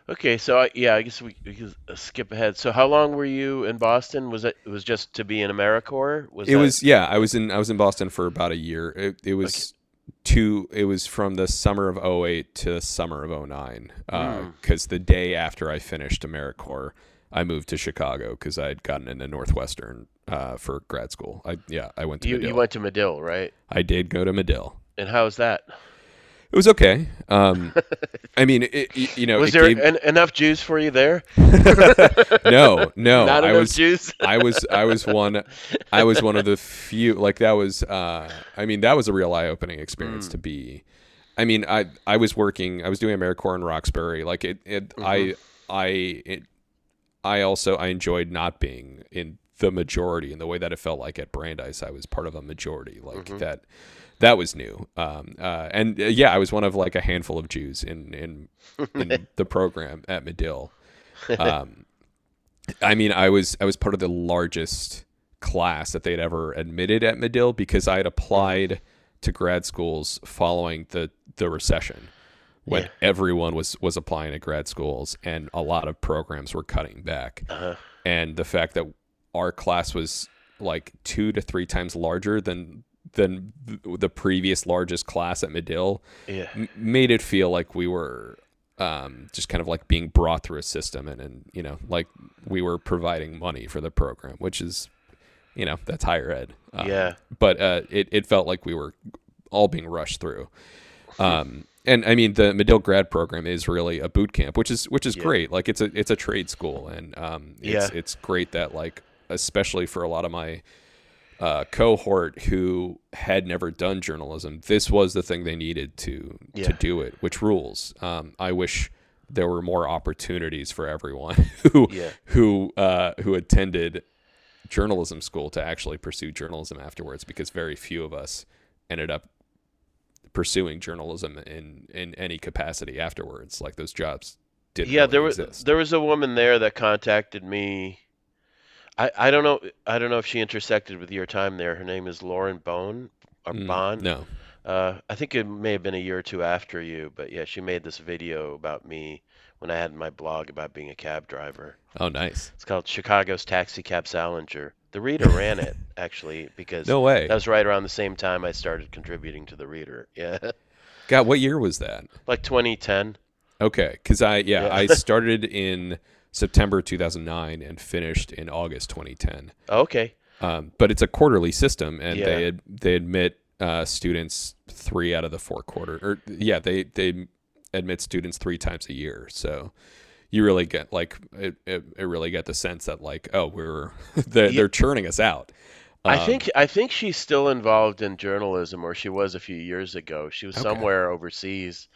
A: Okay, so I, yeah, I guess we, we could uh, skip ahead. So how long were you in Boston? Was it, it was just to be in AmeriCorps? Was
B: it
A: that-
B: was yeah i was in i was in boston for about a year it, it was two it was from the summer of 08 to the summer of 09
A: Mm.
B: because the day after i finished americorps i moved to chicago because i had gotten into northwestern uh, for grad school i yeah i went to
A: you,
B: medill
A: you went to Medill, right?
B: i did go to medill
A: And how's that?
B: It was okay um i mean it, you know
A: was there
B: gave-
A: en- enough Jews for you there?
B: no no
A: Not
B: i
A: enough
B: was
A: Jews.
B: I was I was one I was one of the few like that was uh I mean that was a real eye opening experience
A: Mm.
B: to be I mean I I was working I was doing AmeriCorps in Roxbury like it, it
A: Mm-hmm.
B: I I it, I also I enjoyed not being in the majority in the way that it felt like at Brandeis I was part of a majority like
A: Mhm.
B: that that was new um uh and uh, yeah I was one of like a handful of Jews in in in the program at Medill um, I mean, I was I was part of the largest class that they'd ever admitted at Medill because I had applied to grad schools following the the recession when
A: Yeah.
B: everyone was was applying to grad schools and a lot of programs were cutting back
A: Uh-huh.
B: and the fact that our class was like two to three times larger than than the previous largest class at Medill,
A: Yeah.
B: m- made it feel like we were um, just kind of like being brought through a system, and and you know, like we were providing money for the program, which is, you know, that's higher ed. Um,
A: Yeah.
B: But uh, it it felt like we were all being rushed through. Um, and I mean, the Medill grad program is really a boot camp, which is which is
A: Yeah.
B: great. Like it's a it's a trade school, and um, it's
A: Yeah.
B: it's great that like especially for a lot of my uh, cohort who had never done journalism, this was the thing they needed to
A: Yeah.
B: to do it, which rules. Um, I wish there were more opportunities for everyone who
A: Yeah.
B: who uh, who attended journalism school to actually pursue journalism afterwards, because very few of us ended up pursuing journalism in in any capacity afterwards. Like those jobs didn't.
A: Yeah,
B: really
A: there was
B: exist.
A: there was a woman there that contacted me. I, I don't know I don't know if she intersected with your time there. Her name is Lauren Bone or
B: Mm,
A: Bond.
B: No.
A: Uh, I think it may have been a year or two after you, but yeah, she made this video about me when I had my blog about being a cab driver.
B: Oh, nice.
A: It's called Chicago's Taxi Cab Salinger. The Reader ran it actually because
B: No way.
A: that was right around the same time I started contributing to the Reader. Yeah,
B: God, what year was that?
A: like 2010.
B: Okay, because I yeah,
A: Yeah.
B: I started in September 2009 and finished in August 2010.
A: Okay.
B: Um, but it's a quarterly system, and
A: Yeah.
B: they ad- they admit uh, students three out of the four quarter, or yeah, they they admit students three times a year. So you really get like it, it, it really get the sense that like oh we're they're,
A: Yeah.
B: they're churning us out.
A: I
B: Um,
A: think I think she's still involved in journalism, or she was a few years ago. She was
B: Okay.
A: somewhere overseas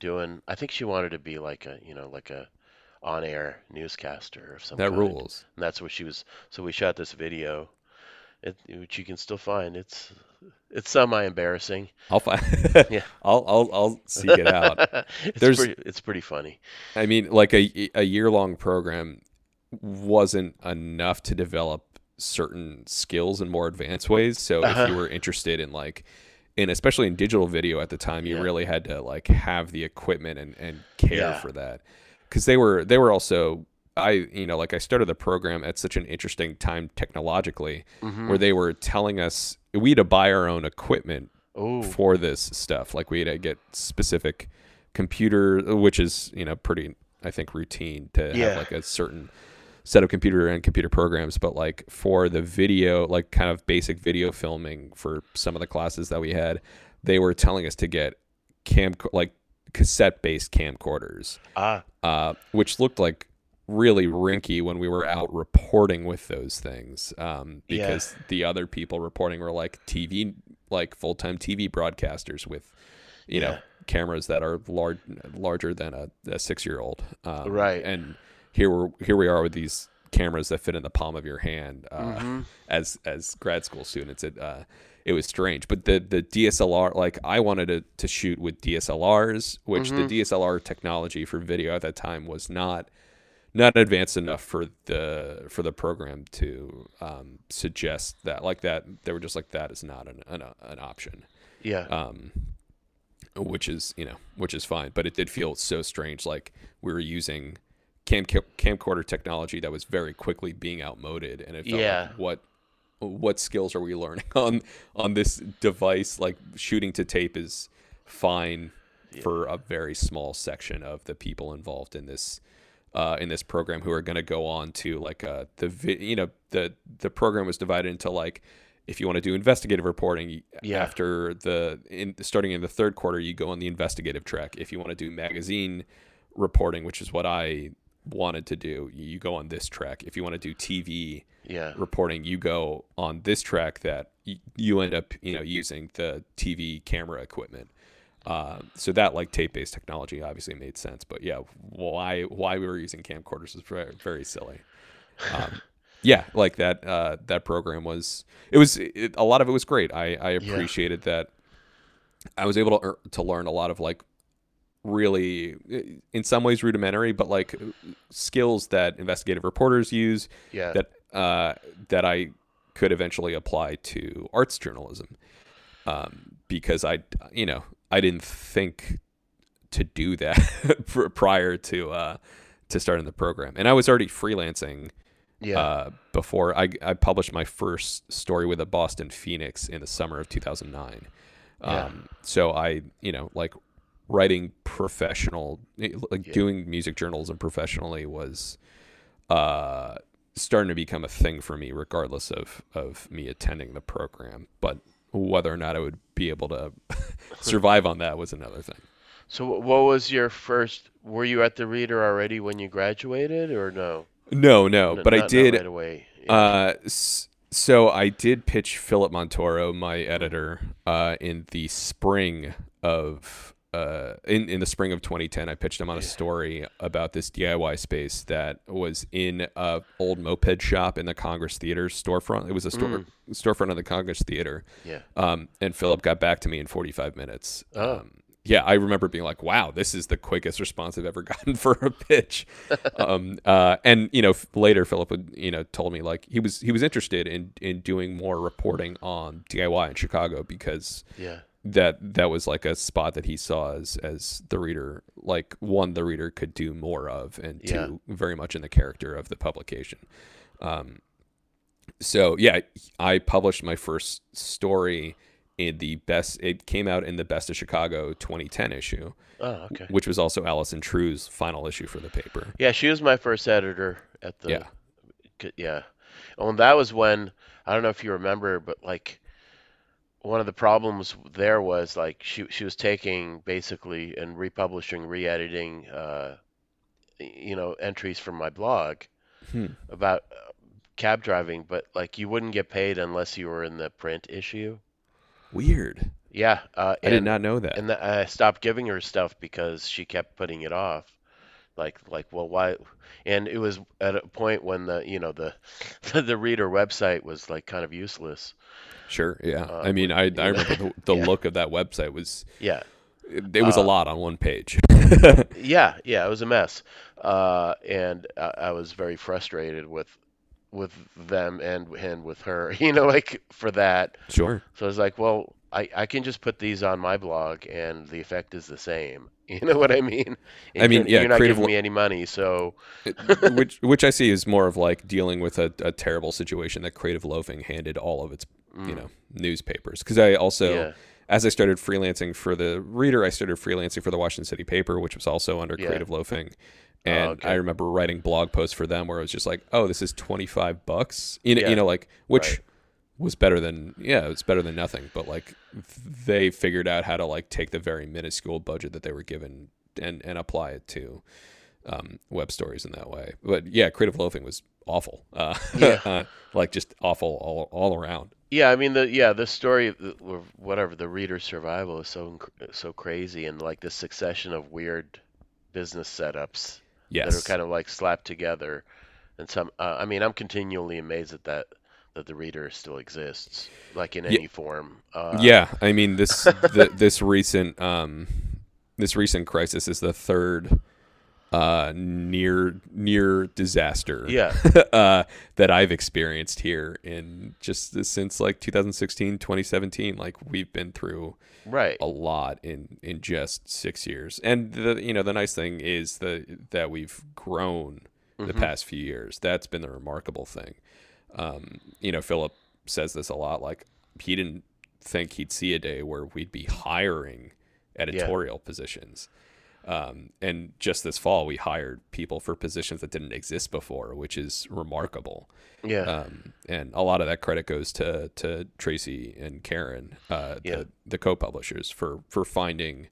A: doing. I think she wanted to be like a you know like a on-air newscaster of some
B: that
A: kind.
B: rules.
A: And that's what she was. So we shot this video, it, which you can still find. It's it's semi embarrassing.
B: I'll find.
A: Yeah.
B: I'll I'll I'll seek it out.
A: it's
B: There's-
A: pretty, it's pretty funny.
B: I mean, like a a year long program wasn't enough to develop certain skills in more advanced ways. So
A: Uh-huh.
B: if you were interested in like in especially in digital video at the time, you
A: Yeah.
B: really had to like have the equipment and, and care
A: Yeah.
B: for that. Cause they were they were also I you know, like I started the program at such an interesting time technologically
A: hmm
B: where they were telling us we had to buy our own equipment
A: Oh,
B: for this stuff. Like we had to get specific computer, which is you know pretty I think routine to
A: Yeah.
B: have like a certain set of computer and computer programs. But like for the video, like kind of basic video filming for some of the classes that we had, they were telling us to get cam like cassette based camcorders,
A: ah,
B: uh, which looked like really rinky when we were out reporting with those things um,
A: Yeah.
B: because the other people reporting were like TV like full-time TV broadcasters with you know
A: Yeah.
B: cameras that are large larger than a, a six-year-old um,
A: Right.
B: and here we're here we are with these cameras that fit in the palm of your hand uh,
A: Mhm.
B: as as grad school students it uh, it was strange but the the DSLR like I wanted to, to shoot with DSLRs which
A: Mhm.
B: the DSLR technology for video at that time was not not advanced enough for the for the program to um, suggest that like that they were just like that is not an an, an option
A: yeah,
B: um, which is you know which is fine but it did feel so strange like we were using cam camcorder technology that was very quickly being outmoded and it felt
A: Yeah.
B: like what what skills are we learning on on this device? Like shooting to tape is fine for a very small section of the people involved in this uh, in this program who are going to go on to like uh, the vi- you know the the program was divided into like if you want to do investigative reporting
A: Yeah.
B: after the in starting in the third quarter you go on the investigative track. If you want to do magazine reporting which is what I wanted to do you go on this track. If you want to do TV
A: yeah,
B: reporting you go on this track that y- you end up you know using the TV camera equipment. Uh, so that like tape based technology obviously made sense but yeah why why we were using camcorders was very, very silly. Um, yeah like that uh, that program was it was it, a lot of it was great. I, I appreciated that. I was able to to learn a lot of like really in some ways rudimentary but like skills that investigative reporters use
A: yeah,
B: that uh, that I could eventually apply to arts journalism um, because I you know I didn't think to do that prior to uh, to starting the program and I was already freelancing
A: Yeah.
B: Uh, before I, I published my first story with the Boston Phoenix in the summer of 2009.
A: Yeah.
B: Um, so I, you know, like writing professional, like
A: Yeah.
B: doing music journalism professionally was uh, starting to become a thing for me, regardless of, of me attending the program. But whether or not I would be able to survive on that was another thing.
A: So what was your first? Were you at the Reader already when you graduated, or no?
B: No, no, but I
A: not- not
B: did.
A: right away. Yeah.
B: Uh, so I did pitch Philip Montoro, my editor, uh, in the spring of uh, in in the spring of 2010. I pitched him on a story about this DIY space that was in a old moped shop in the Congress Theater storefront. It was a store
A: Mm.
B: storefront of the Congress Theater.
A: yeah.
B: Um, and Philip got back to me in 45 minutes.
A: Oh.
B: Um, yeah, I remember being like, "Wow, this is the quickest response I've ever gotten for a pitch." um, uh, and you know, later Philip would, you know, told me like he was he was interested in in doing more reporting on DIY in Chicago because
A: Yeah.
B: That that was like a spot that he saw as as the reader like one the reader could do more of and
A: Yeah.
B: two very much in the character of the publication um so yeah i published my first story in the best it came out in the best of chicago 2010 issue
A: Oh, okay.
B: which was also alison true's final issue for the paper
A: Yeah, she was my first editor at the.
B: Yeah.
A: Yeah. Oh, and that was when I don't know if you remember, but like one of the problems there was like she she was taking basically and republishing, re-editing, uh, you know, entries from my blog
B: Hmm.
A: about uh, cab driving, but like you wouldn't get paid unless you were in the print issue.
B: weird
A: Yeah. Uh,
B: i did not know that
A: and th- I stopped giving her stuff because she kept putting it off. Like, like, well, why? And it was at a point when the, you know, the, the reader website was like kind of useless.
B: sure yeah
A: uh,
B: i mean i, I remember the, the
A: Yeah.
B: look of that website was
A: Yeah,
B: it, it was a
A: Uh,
B: lot on one page
A: yeah, yeah. It was a mess, uh, and I, I was very frustrated with, with them and and with her. You know, like for that.
B: sure
A: So I was like, well, I, I can just put these on my blog, and the effect is the same. You know what I mean?
B: I mean,
A: you're,
B: yeah,
A: you're not
B: creative
A: giving me any money, so
B: which which I see is more of like dealing with a, a terrible situation that Creative Loafing handed all of its you know newspapers. Because I also,
A: Mm. Yeah.
B: as I started freelancing for the Reader, I started freelancing for the Washington City Paper, which was also under
A: Yeah.
B: Creative Loafing. And
A: okay.
B: I remember writing blog posts for them where it was just like, "Oh, this is twenty five bucks," you know,
A: Yeah.
B: you know, like which
A: Right.
B: Was better than yeah, it's better than nothing. But like they figured out how to like take the very minuscule budget that they were given and and apply it to um, web stories in that way. But yeah, creative loafing was awful. Uh,
A: Yeah.
B: uh, like just awful all all around.
A: Yeah, I mean the yeah the story of or whatever the reader's survival is so so crazy and like this succession of weird business setups
B: yes.
A: that are kind of like slapped together and some uh, I mean I'm continually amazed at that that the reader still exists like in any form. Uh,
B: yeah, I mean this the, this recent um, this recent crisis is the third uh, near near disaster
A: Yeah.
B: uh, that I've experienced here in just since like 2016 2017 like we've been through
A: Right.
B: a lot in in just six years. And the you know the nice thing is the that we've grown the
A: Mhm.
B: past few years. That's been the remarkable thing. Um, you know, Philip says this a lot. Like he didn't think he'd see a day where we'd be hiring editorial positions. Um, and just this fall, we hired people for positions that didn't exist before, which is remarkable.
A: Yeah.
B: Um, and a lot of that credit goes to to Tracy and Karen, uh,
A: Yeah.
B: the, the co-publishers, for for finding,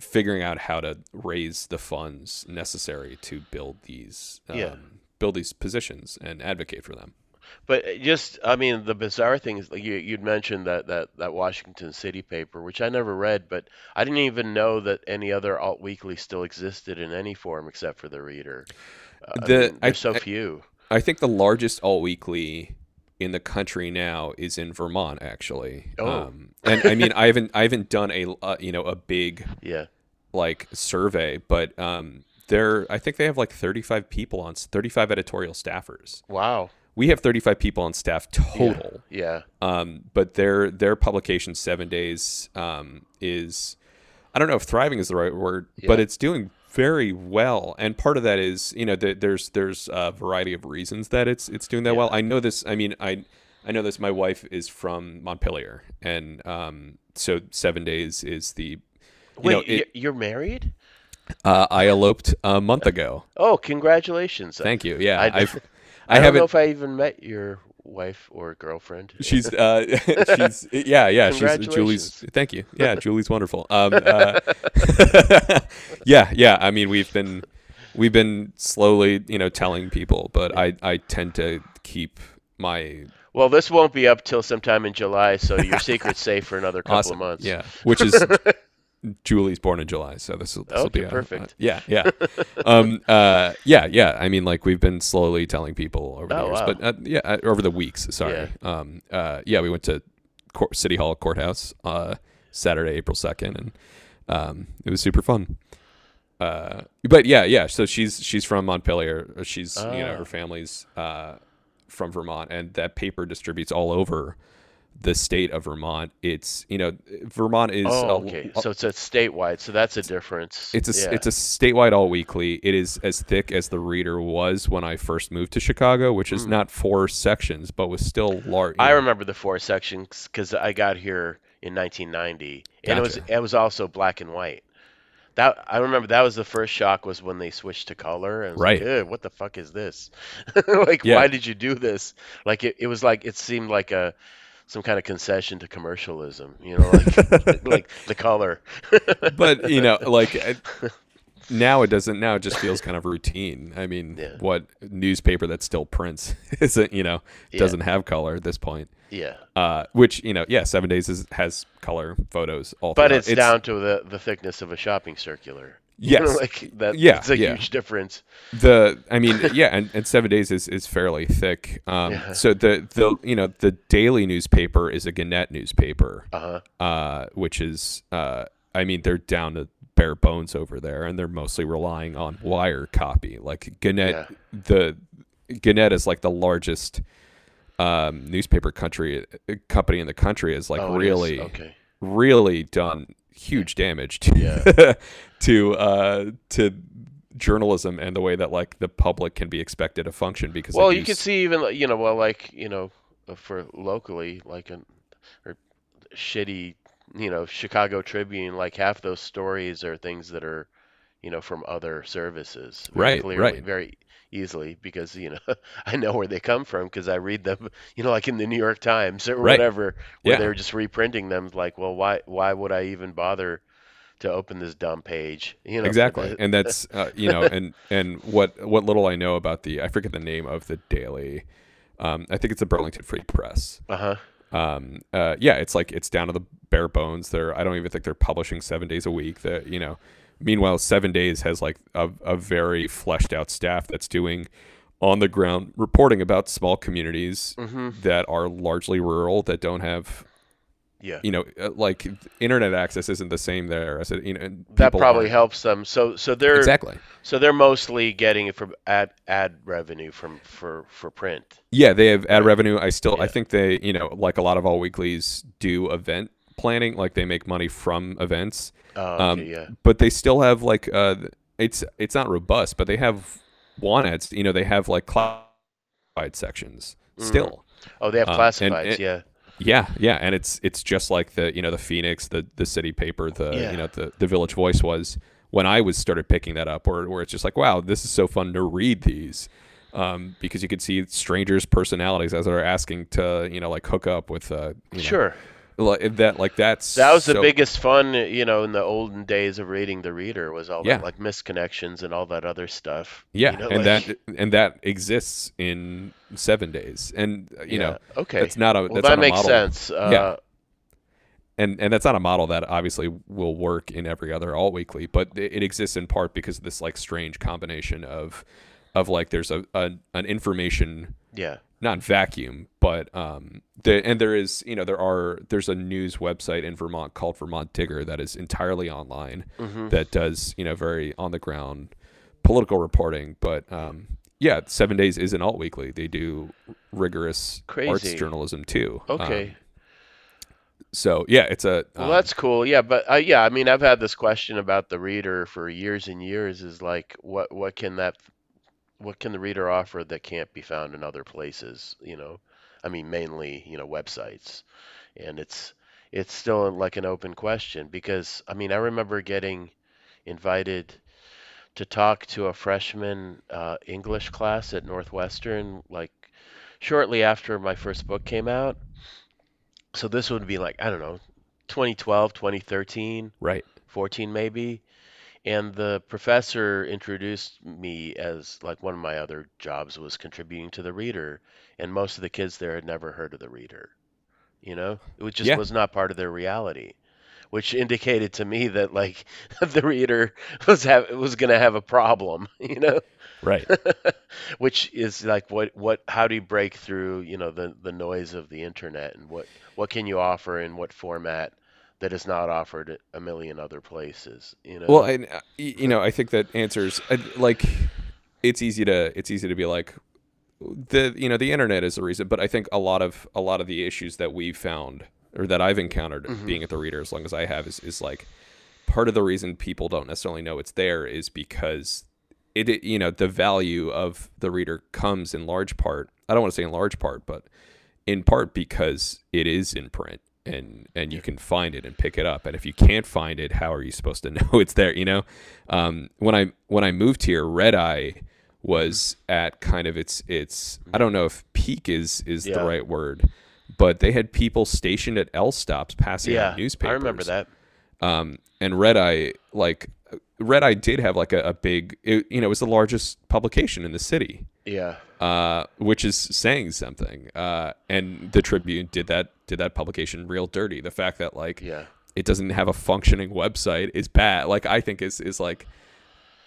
B: figuring out how to raise the funds necessary to build these, um,
A: Yeah.
B: build these positions and advocate for them.
A: But just, I mean, the bizarre thing is, like you, you'd mentioned that, that, that Washington City paper, which I never read, but I didn't even know that any other alt weekly still existed in any form except for the Reader. Uh, I
B: The-
A: mean,
B: I-
A: there's so
B: I-
A: few.
B: I think the largest alt weekly in the country now is in Vermont, actually.
A: Oh.
B: Um, and I mean, I haven't I haven't done a uh, you know a big
A: Yeah.
B: like survey, but um, they're I think they have like 35 people on 35 editorial staffers.
A: Wow.
B: We have 35 people on staff total.
A: Yeah.
B: Um, but their their publication seven days um, is I don't know if thriving is the right word, but it's doing very well, and part of that is you know the, there's there's a variety of reasons that it's it's doing that
A: Yeah.
B: well. I know this. I mean, I I know this. My wife is from Montpelier, and um, so seven days is the. You
A: Wait,
B: know, it,
A: you're married?
B: uh, I eloped a month ago.
A: Oh, congratulations.
B: Thank you. Yeah,
A: I,
B: I've
A: I,
B: I,
A: don't know if I even met your wife or girlfriend.
B: She's uh she's yeah yeah she's Julie's thank you yeah Julie's wonderful um uh, yeah yeah I mean we've been we've been slowly you know telling people but I I tend to keep my
A: Well, this won't be up till sometime in July, so your secret's safe for another couple
B: awesome
A: of months.
B: yeah which is Julie's born in July so this will
A: Okay,
B: be a-
A: perfect.
B: uh, yeah yeah um uh yeah yeah I mean like we've been slowly telling people over the
A: Oh,
B: years
A: wow.
B: but uh, yeah uh, over the weeks sorry um uh yeah we went to court, City Hall courthouse uh Saturday April 2nd and um it was super fun uh but yeah yeah so she's she's from Montpelier she's you know
A: Ah.
B: her family's uh from Vermont and that paper distributes all over the state of Vermont it's you know Vermont is
A: Oh,
B: a-
A: okay. So it's a statewide, so that's a difference.
B: it's a
A: yeah.
B: it's a statewide all weekly. It is as thick as the reader was when I first moved to Chicago, which is hmm. not four sections, but was still large.
A: I remember the four sections because I got here in 1990, and it was it was also black and white. That I remember that was the first shock was when they switched to color. And
B: Right.
A: Like, what the fuck is this? like,
B: Yeah.
A: why did you do this? Like, it, it was like it seemed like a some kind of concession to commercialism. You know, like like the color.
B: but you know, like it- now it doesn't. Now it just feels kind of routine. I mean,
A: Yeah.
B: what newspaper that still prints isn't you know doesn't have color at this point.
A: yeah.
B: Uh, which you know, yeah, Seven Days is, has color photos all.
A: But
B: throughout.
A: it's, down to the, the thickness of a shopping circular. You know,
B: Yes.
A: like that.
B: Yeah,
A: it's a
B: yeah.
A: huge difference.
B: the i mean yeah and, and seven days is, is fairly thick um
A: Yeah.
B: so the the you know the daily newspaper is a gannett newspaper
A: Uh huh.
B: uh which is uh i mean they're down to bare bones over there and they're mostly relying on wire copy like gannett
A: Yeah.
B: the gannett is like the largest um newspaper country company in the country is like
A: Oh, it is.
B: really
A: okay.
B: really done huge damage to
A: Yeah.
B: to uh to journalism and the way that like the public can be expected to function because
A: Well, you can see even you know, well, like you know, for locally, like a or shitty, you know, Chicago Tribune. Like half those stories are things that are, you know, from other services. very
B: Right,
A: clearly,
B: right.
A: Very easily because you know I know where they come from because I read them. You know, like in the New York Times or
B: Right.
A: whatever, where
B: Yeah.
A: they're just reprinting them. Like, well, why why would I even bother? To open this dumb page, you know.
B: exactly and that's uh, you know and and what what little i know about the i forget the name of the daily um i think it's the burlington free press
A: uh-huh.
B: um uh yeah it's like it's down to the bare bones they're i don't even think they're publishing seven days a week that you know meanwhile seven days has like a, a very fleshed out staff that's doing on the ground reporting about small communities
A: hmm
B: that are largely rural that don't have
A: Yeah.
B: you know uh, like internet access isn't the same there as it you know
A: That probably
B: aren't-
A: helps them. So so they're
B: exactly
A: So they're mostly getting it from ad ad revenue from for for print.
B: Yeah, they have ad revenue. I still, I think they, you know, like a lot of all weeklies do event planning, like they make money from events.
A: Oh, okay,
B: Um,
A: yeah.
B: But they still have like, uh, it's it's not robust, but they have want ads. You know, they have like classified sections
A: Mhm.
B: still.
A: Oh, they have
B: um, and
A: classifieds. yeah.
B: Yeah, yeah, and it's it's just like the you know the Phoenix, the the city paper, the
A: Yeah.
B: you know the the Village Voice was when I was started picking that up, where where it's just like wow, this is so fun to read these. Um, because you could see strangers' personalities as they're asking to, you know, like hook up with, uh, you know,
A: Sure.
B: Like that, like that's
A: That was the biggest fun, you know, in the olden days of reading the reader was all
B: Yeah.
A: that like misconnections and all that other stuff.
B: yeah,
A: you know,
B: and
A: like-
B: that and that exists in seven days, and uh, you know,
A: okay.
B: that's not a
A: well,
B: that's
A: that
B: not a
A: makes
B: model.
A: sense. Uh,
B: Yeah. and and that's not a model that obviously will work in every other all weekly but it, it exists in part because of this like strange combination of of like there's a, a an information
A: yeah.
B: not vacuum but um the and there is you know there are there's a news website in Vermont called Vermont Digger that is entirely online
A: hmm
B: that does you know very on the ground political reporting but um yeah seven days is an alt weekly they do rigorous arts journalism too Um,
A: Okay.
B: so yeah, it's a
A: Well,
B: um,
A: that's cool. Yeah, but uh, yeah, I mean, I've had this question about the reader for years and years. Is like, what what can that what can the reader offer that can't be found in other places? You know, I mean, mainly you know websites, and it's it's still like an open question because I mean, I remember getting invited to talk to a freshman uh, English class at Northwestern, like shortly after my first book came out. So this would be like, I don't know, 2012, 2013,
B: right.
A: 14 maybe. And the professor introduced me as like one of my other jobs was contributing to the reader. And most of the kids there had never heard of the reader. You know, it just
B: Yeah,
A: was not part of their reality, which indicated to me that like the reader was have was going to have a problem, you know?
B: right.
A: Which is like what what how do you break through, you know, the the noise of the internet and what what can you offer in what format that is not offered at a million other places, you know.
B: Well, and uh, you know, I think that answers uh, like it's easy to it's easy to be like the you know the internet is the reason, but I think a lot of a lot of the issues that we've found or that I've encountered
A: hmm
B: being at the reader as long as I have is is like part of the reason people don't necessarily know it's there is because it it- you know the value of the reader comes in large part. I don't want to say in large part, but in part because it is in print and and you can find it and pick it up and if you can't find it how are you supposed to know it's there you know um, when i when i moved here red eye was at kind of its its i don't know if peak is is the right word but they had people stationed at l stops passing out
A: Yeah, I remember that.
B: um, and red eye like red eye did have like a, a big it, you know it was the largest publication in the city
A: Yeah.
B: uh, which is saying something. Uh, and the Tribune did that did that publication real dirty. The fact that like
A: Yeah.
B: it doesn't have a functioning website is bad. Like I think is is like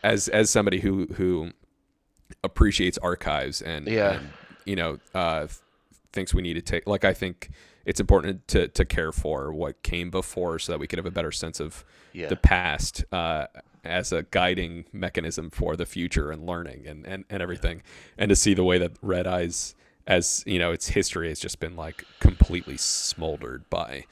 B: as as somebody who who appreciates archives and
A: Yeah.
B: and you know uh, thinks we need to take like I think it's important to to care for what came before so that we could have a better sense of
A: Yeah.
B: the past uh, as a guiding mechanism for the future and learning and, and, and everything. And to see the way that Red Eyes, as you know, its history has just been like completely smoldered by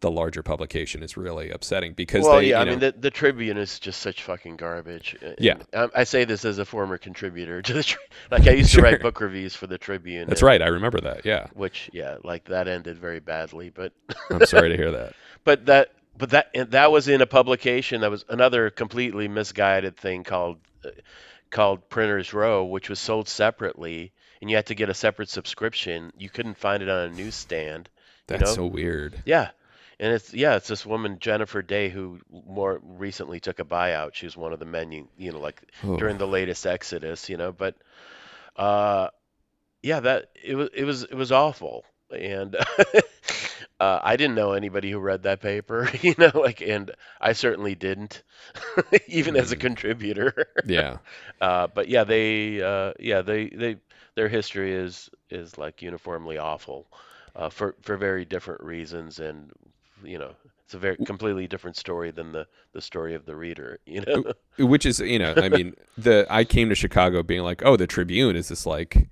B: the larger publication is really upsetting because
A: Well,
B: they,
A: yeah,
B: you
A: I mean the the Tribune is just such fucking garbage. uh,
B: yeah,
A: I, I say this as a former contributor to the Tri- like I used to write book reviews for the Tribune
B: That's
A: and
B: right. I remember that. Yeah.
A: which yeah, like that ended very badly, but
B: I'm sorry to hear that.
A: but that but that and that was in a publication that was another completely misguided thing called uh, called Printers Row, which was sold separately and you had to get a separate subscription. You couldn't find it on a newsstand, you
B: That's
A: know?
B: so weird.
A: Yeah. And it's yeah, it's this woman Jennifer Day who more recently took a buyout. She was one of the men you, you know like
B: Oh,
A: during the latest Exodus, you know, but uh yeah, that it was it was it was awful. And uh I didn't know anybody who read that paper, you know, like and I certainly didn't even as a
B: mm,
A: contributor.
B: yeah.
A: Uh but yeah, they uh yeah, they they their history is is like uniformly awful uh for for very different reasons and you know, it's a very completely different story than the the story of the reader, you know?
B: Which is, you know, I mean, the I came to Chicago being like, oh, the Tribune is this like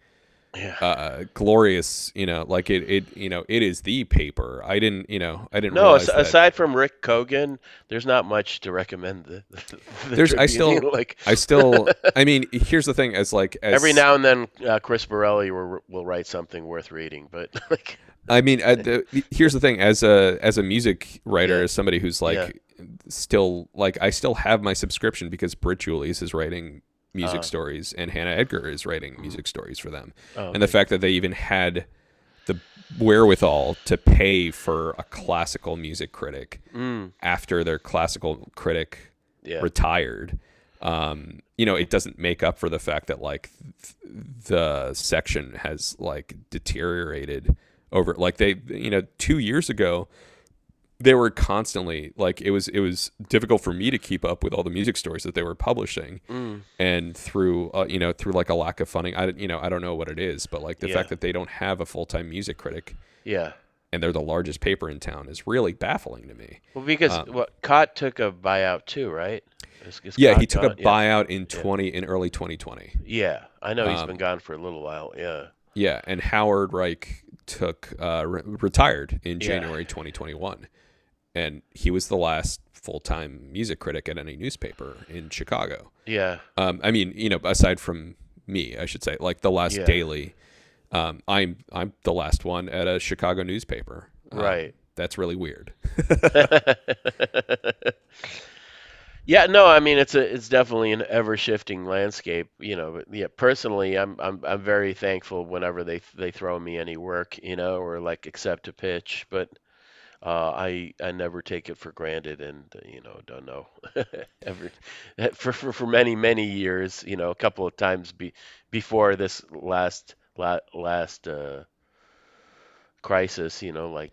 A: Yeah.
B: uh glorious you know like it it you know it is the paper. I didn't you know i didn't
A: No, as- aside from Rick Kogan, there's not much to recommend the the
B: there's i still
A: like
B: i still i mean here's the thing as like
A: every now and then, uh, Chris Borrelli will will write something worth reading, but like
B: i mean uh, the, here's the thing as a as a music writer
A: yeah,
B: as somebody who's
A: yeah,
B: like still like i still have my subscription because Britt Julious is writing music
A: uh,
B: stories and hannah edgar is writing
A: mhm.
B: music stories for them.
A: Oh,
B: and the fact that they even had the wherewithal to pay for a classical music critic
A: mm,
B: after their classical critic
A: yeah,
B: retired um you know it doesn't make up for the fact that like th- the section has like deteriorated over like they you know 2 years ago they were constantly like it was it was difficult for me to keep up with all the music stories that they were publishing
A: mm,
B: and through uh, you know through like a lack of funding I you know I don't know what it is but like the fact that they don't have a full-time music critic
A: yeah.
B: and they're the largest paper in town is really baffling to me
A: Well, because
B: um,
A: what Kot took a buyout too, right? Is, is
B: Yeah, he
A: Kot
B: took a
A: gone? Yeah,
B: buyout in
A: yeah,
B: 20 in early 2020.
A: yeah. I know he's been
B: Um,
A: gone for a little while. Yeah,
B: yeah, and Howard Reich took uh, re- retired in
A: Yeah.
B: January 2021, and he was the last full time music critic at any newspaper in Chicago.
A: Yeah.
B: Um, I mean, you know, aside from me, I should say, like the last
A: Yeah.
B: daily. Um, I'm I'm the last one at a Chicago newspaper. Um,
A: Right.
B: That's really weird.
A: Yeah, no, I mean it's a it's definitely an ever shifting landscape, you know. Yeah, personally, I'm I'm I'm very thankful whenever they they throw me any work, you know, or like accept a pitch, but uh, I I never take it for granted, and uh, you know, don't know ever for, for for many many years, you know, a couple of times be, before this last la, last uh, crisis, you know, like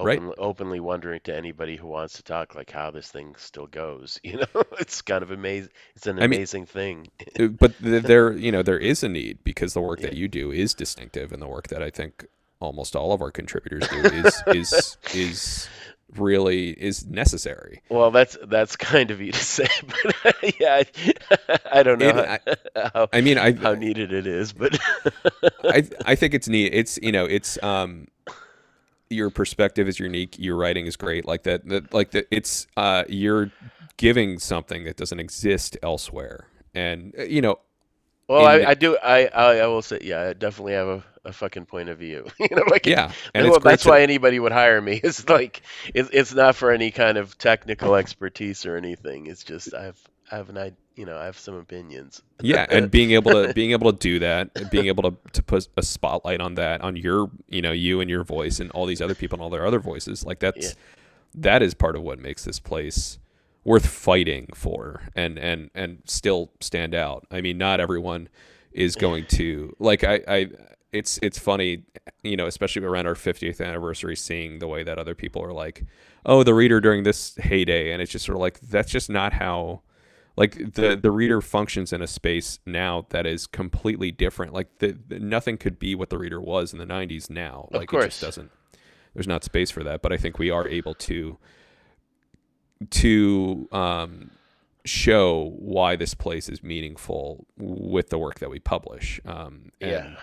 B: Right.
A: openly wondering to anybody who wants to talk like how this thing still goes. You know, it's kind of amazing. It's an
B: I mean-
A: amazing thing.
B: Uh, but there, you know, there is a need because the work that you do is distinctive, and the work that I think almost all of our contributors do is is is really is necessary.
A: Well, that's that's kind of you to say, but yeah, I, I don't know how, how,
B: I mean, I
A: how needed it is, but
B: I I think it's neat. It's you know, it's um, your perspective is unique. Your writing is great. Like that. That like that. It's uh, you're giving something that doesn't exist elsewhere, and uh, you know,
A: well, I,
B: in-
A: I do. I, I I will say, yeah, I definitely have a, a fucking point of view. You know, like
B: yeah, and
A: well, that's
B: to-
A: why anybody would hire me. It's like it's it's not for any kind of technical expertise or anything. It's just I have I have an I you know I have some opinions.
B: yeah and being able to being able to do that and being able to, to put a spotlight on that on your you know you and your voice and all these other people and all their other voices like that's
A: Yeah.
B: that is part of what makes this place worth fighting for and and and still stand out i mean not everyone is going to like i i it's it's funny you know especially around our 50th anniversary seeing the way that other people are like oh the reader during this heyday and it's just sort of like that's just not how like the the reader functions in a space now that is completely different. Like the, the- nothing could be what the reader was in the 90s now.
A: Of
B: like it just doesn't there's not space for that. But i think we are able to to um show why this place is meaningful with the work that we publish. Um and
A: Yeah.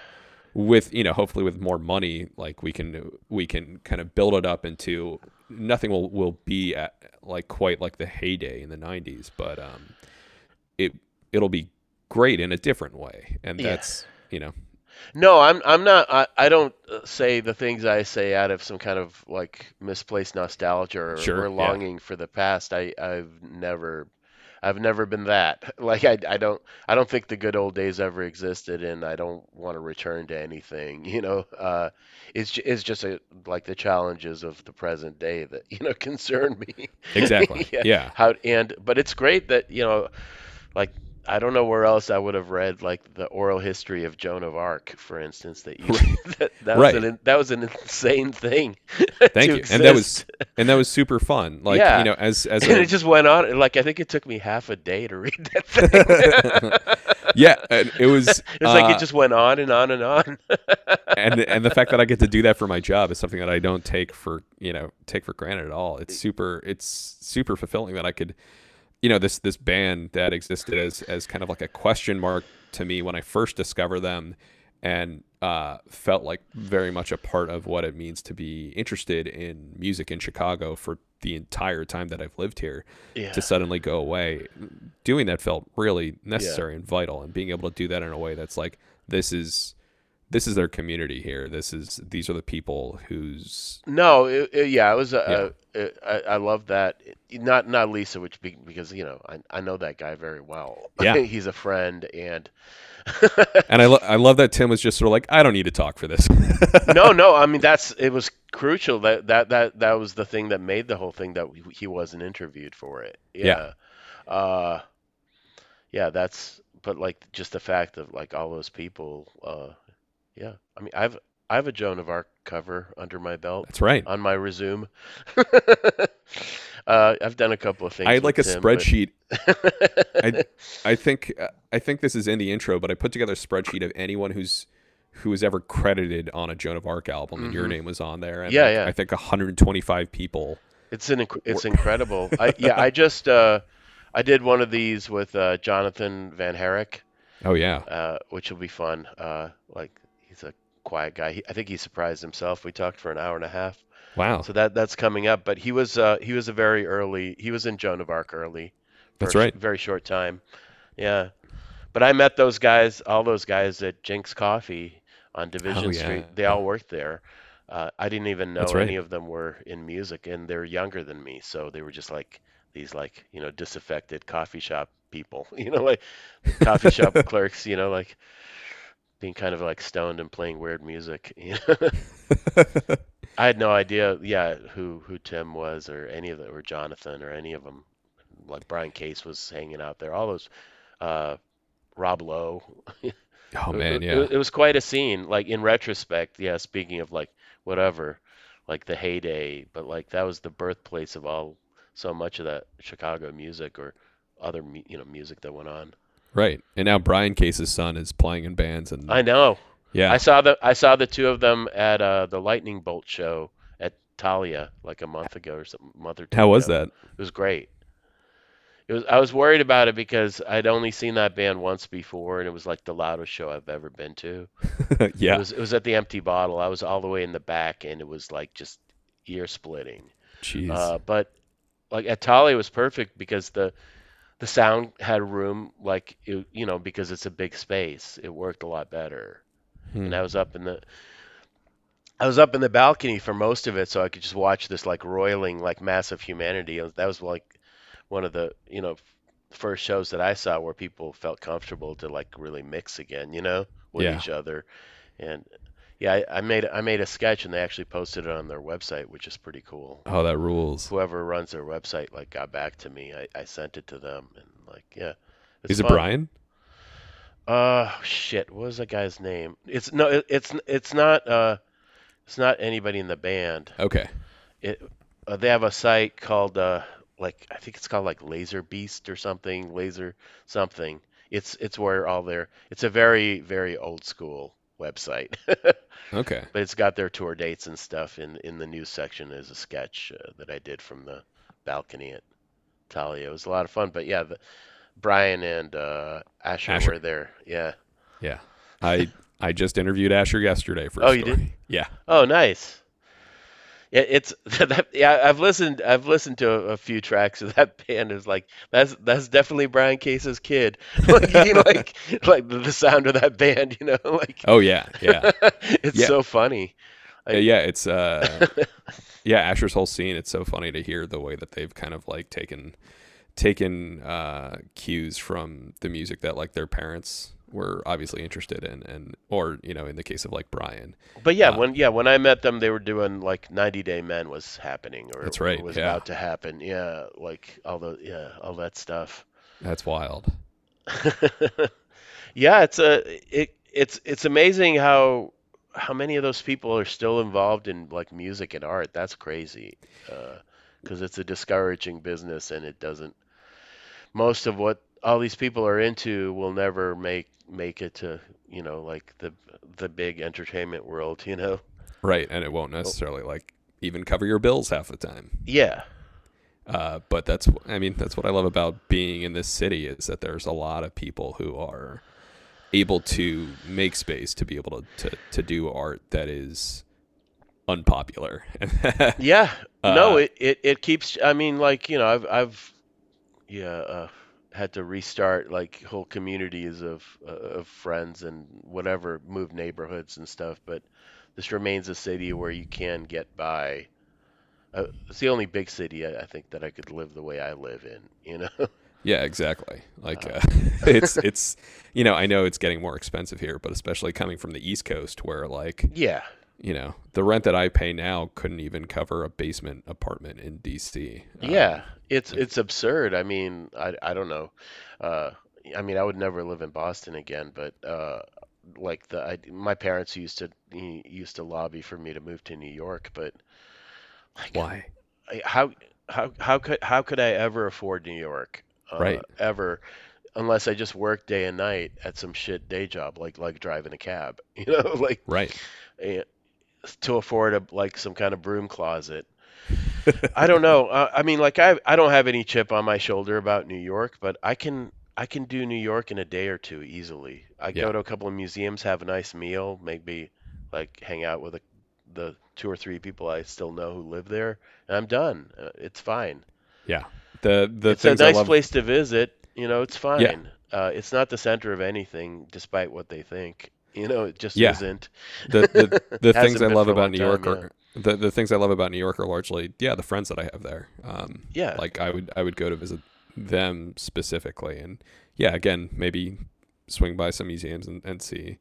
B: With you know hopefully with more money like we can we can kind of build it up into nothing will will be at like quite like the heyday in the 90s but um it it'll be great in a different way and
A: Yeah.
B: that's you know
A: No, I'm I'm not. I, I don't uh, say the things I say out of some kind of like misplaced nostalgia or,
B: Sure,
A: or
B: yeah.
A: longing for the past. I I've never. I've never been that. Like I, I don't I don't think the good old days ever existed, and I don't want to return to anything. You know, uh, it's it's just a, like the challenges of the present day that you know concern me.
B: exactly
A: Yeah.
B: yeah
A: How and but it's great that you know, like I don't know where else I would have read like the oral history of Joan of Arc, for instance. That you that, that
B: Right.
A: was an that was an insane thing.
B: thank you and that was and that was super fun like
A: Yeah.
B: you know as as
A: and
B: a,
A: it just went on. Like I think it took me half a day to read that thing.
B: yeah and it was
A: it's like
B: uh,
A: it just went on and on and on.
B: and and the fact that I get to do that for my job is something that I don't take for you know take for granted at all. It's super it's super fulfilling that I could you know this this band that existed as as kind of like a question mark to me when I first discovered them and uh, felt like very much a part of what it means to be interested in music in Chicago for the entire time that I've lived here
A: yeah.
B: to suddenly go away. Doing that felt really necessary and vital, and being able to do that in a way that's like this is this is their community here. This is these are the people whose
A: No, it, it- yeah, it was. A, a, I, I love that. Not not Lisa, which be, because you know I, I know that guy very well.
B: Yeah.
A: he's a friend, and
B: and I lo- I love that Tim was just sort of like I don't need to talk for this.
A: no, no. I mean that's it was crucial that that that that was the thing that made the whole thing that he wasn't interviewed for it.
B: Yeah.
A: Yeah. Uh, yeah, that's. But like just the fact of like all those people. Uh, yeah. I mean I've I have a Joan of Arc cover under my belt.
B: That's right.
A: on my resume. uh, I've done a couple of things.
B: I had like a
A: Tim, but-
B: spreadsheet. I I think I think this is in the intro, but I put together a spreadsheet of anyone who's who was ever credited on a Joan of Arc album, and your
A: Mhm.
B: name was on there. And
A: Yeah,
B: like,
A: yeah.
B: I think 125 people.
A: It's an inc- it's incredible. I, yeah, I just uh, I did one of these with uh, Jonathan Van Herik,
B: Oh yeah,
A: uh, which will be fun. Uh, like quiet guy. He, I think he surprised himself. We talked for an hour and a half.
B: Wow.
A: So that that's coming up. But he was uh, he was a very early. He was in Joan of Arc early.
B: That's right.
A: very short time. Yeah. But I met those guys, all those guys at Jinx Coffee on Division
B: Oh, yeah.
A: Street. They all worked there. Uh, I didn't even know
B: right.
A: any of them were in music, and they're younger than me, so they were just like these like you know disaffected coffee shop people, you know, like coffee shop clerks, you know, like being kind of like stoned and playing weird music. You know? I had no idea, yeah, who who Tim was or any of them, or Jonathan or any of them. Like Brian Case was hanging out there. All those, uh, Rob Lowe.
B: oh
A: It-
B: man,
A: it,
B: yeah.
A: it was quite a scene. Like in retrospect, yeah. Speaking of like whatever, like the heyday, but like that was the birthplace of all so much of that Chicago music or other you know music that went on.
B: Right. And now Brian Case's son is playing in bands and
A: I know.
B: yeah.
A: I saw the I saw the two of them at uh, the Lightning Bolt show at Thalia like a month ago or something, month or two.
B: How was that?
A: It was great. It was. I was worried about it because I'd only seen that band once before, and it was like the loudest show I've ever been to.
B: yeah.
A: It was. It was at the Empty Bottle. I was all the way in the back, and it was like just ear splitting.
B: Jeez.
A: Uh, but like at Thalia, was perfect because the the sound had room, like it, you know, because it's a big space. It worked a lot better.
B: Hmm.
A: and I was up in the I was up in the balcony for most of it, so I could just watch this like roiling, like massive humanity. That was like one of the you know first shows that I saw where people felt comfortable to like really mix again, you know, with
B: Yeah.
A: each other. And yeah, I, I made I made a sketch and they actually posted it on their website, which is pretty cool.
B: oh, that rules.
A: Whoever runs their website like got back to me. I, I sent it to them and like yeah.
B: Is it. Brian?
A: Uh, shit. What was that guy's name? It's no. It, it's it's not. Uh, it's not anybody in the band.
B: Okay.
A: It. Uh, they have a site called uh, like I think it's called like Laser Beast or something. Laser something. It's it's where all their. It's a very very old school website,
B: okay.
A: but it's got their tour dates and stuff. In in the news section is a sketch uh, that I did from the balcony at Thalia. It was a lot of fun. But yeah, the, Brian and uh, Asher,
B: Asher.
A: were there. Yeah.
B: Yeah. I I just interviewed Asher yesterday for
A: Oh, you did?
B: Yeah.
A: Oh, nice. Yeah, it's that, yeah. I've listened. I've listened to a, a few tracks of that band. Is like that's that's definitely Brian Case's kid. like, you know, like like the, sound of that band. You know, like
B: Oh yeah. Yeah.
A: it's
B: Yeah.
A: so funny.
B: Uh, yeah, it's uh yeah, Asher's whole scene, it's so funny to hear the way that they've kind of like taken taken uh cues from the music that like their parents were obviously interested in and or, you know, in the case of like Brian.
A: But yeah,
B: Uh,
A: when yeah when I met them, they were doing like 90 Day Men was happening or
B: That's right,
A: was
B: yeah.
A: about to happen. Yeah, like all the yeah all that stuff.
B: That's wild.
A: yeah, it's a it it's it's amazing how how many of those people are still involved in like music and art. That's crazy. Because it's a discouraging business and it doesn't most of what all these people are into will never make make it to, you know, like the the big entertainment world, you know.
B: Right, and it won't necessarily like even cover your bills half the time.
A: Yeah.
B: Uh, but that's I mean that's what I love about being in this city is that there's a lot of people who are able to make space to be able to to, to do art that is unpopular.
A: Yeah. no,
B: Uh,
A: it, it, it keeps I mean like, you know, I've I've yeah, uh had to restart like whole communities of uh, of friends and whatever, move neighborhoods and stuff, but this remains a city where you can get by. Uh, it's the only big city I, I think that I could live the way I live in, you know.
B: yeah, exactly. Like uh, it's it's you know I know it's getting more expensive here, but especially coming from the East Coast where like
A: yeah.
B: you know the rent that I pay now couldn't even cover a basement apartment in DC.
A: Yeah, it's it's absurd. I mean, I I don't know. Uh, I mean, I would never live in Boston again, but uh, like the I, my parents used to used to lobby for me to move to New York, but like
B: why?
A: I- how how how could how could I ever afford New York? Uh,
B: Right.
A: Ever, unless I just worked day and night at some shit day job, like like driving a cab, you know, like
B: Right.
A: eh, to afford a like some kind of broom closet. I don't know. Uh, I mean, like I I don't have any chip on my shoulder about New York, but I can I can do New York in a day or two easily. I
B: Yeah.
A: go to a couple of museums, have a nice meal, maybe like hang out with the, the two or three people I still know who live there, and I'm done. Uh, it's fine.
B: Yeah. The the
A: It's a nice
B: love.
A: place to visit. You know, it's
B: Yeah.
A: fine. Uh, it's not the center of anything, despite what they think. You know, it just
B: Yeah.
A: isn't.
B: The the, the things I love about New
A: time,
B: York
A: yeah.
B: are the, the things I love about New York are largely yeah the friends that I have there. Um,
A: Yeah.
B: like I would I would go to visit them specifically, and yeah, again maybe swing by some museums and, and see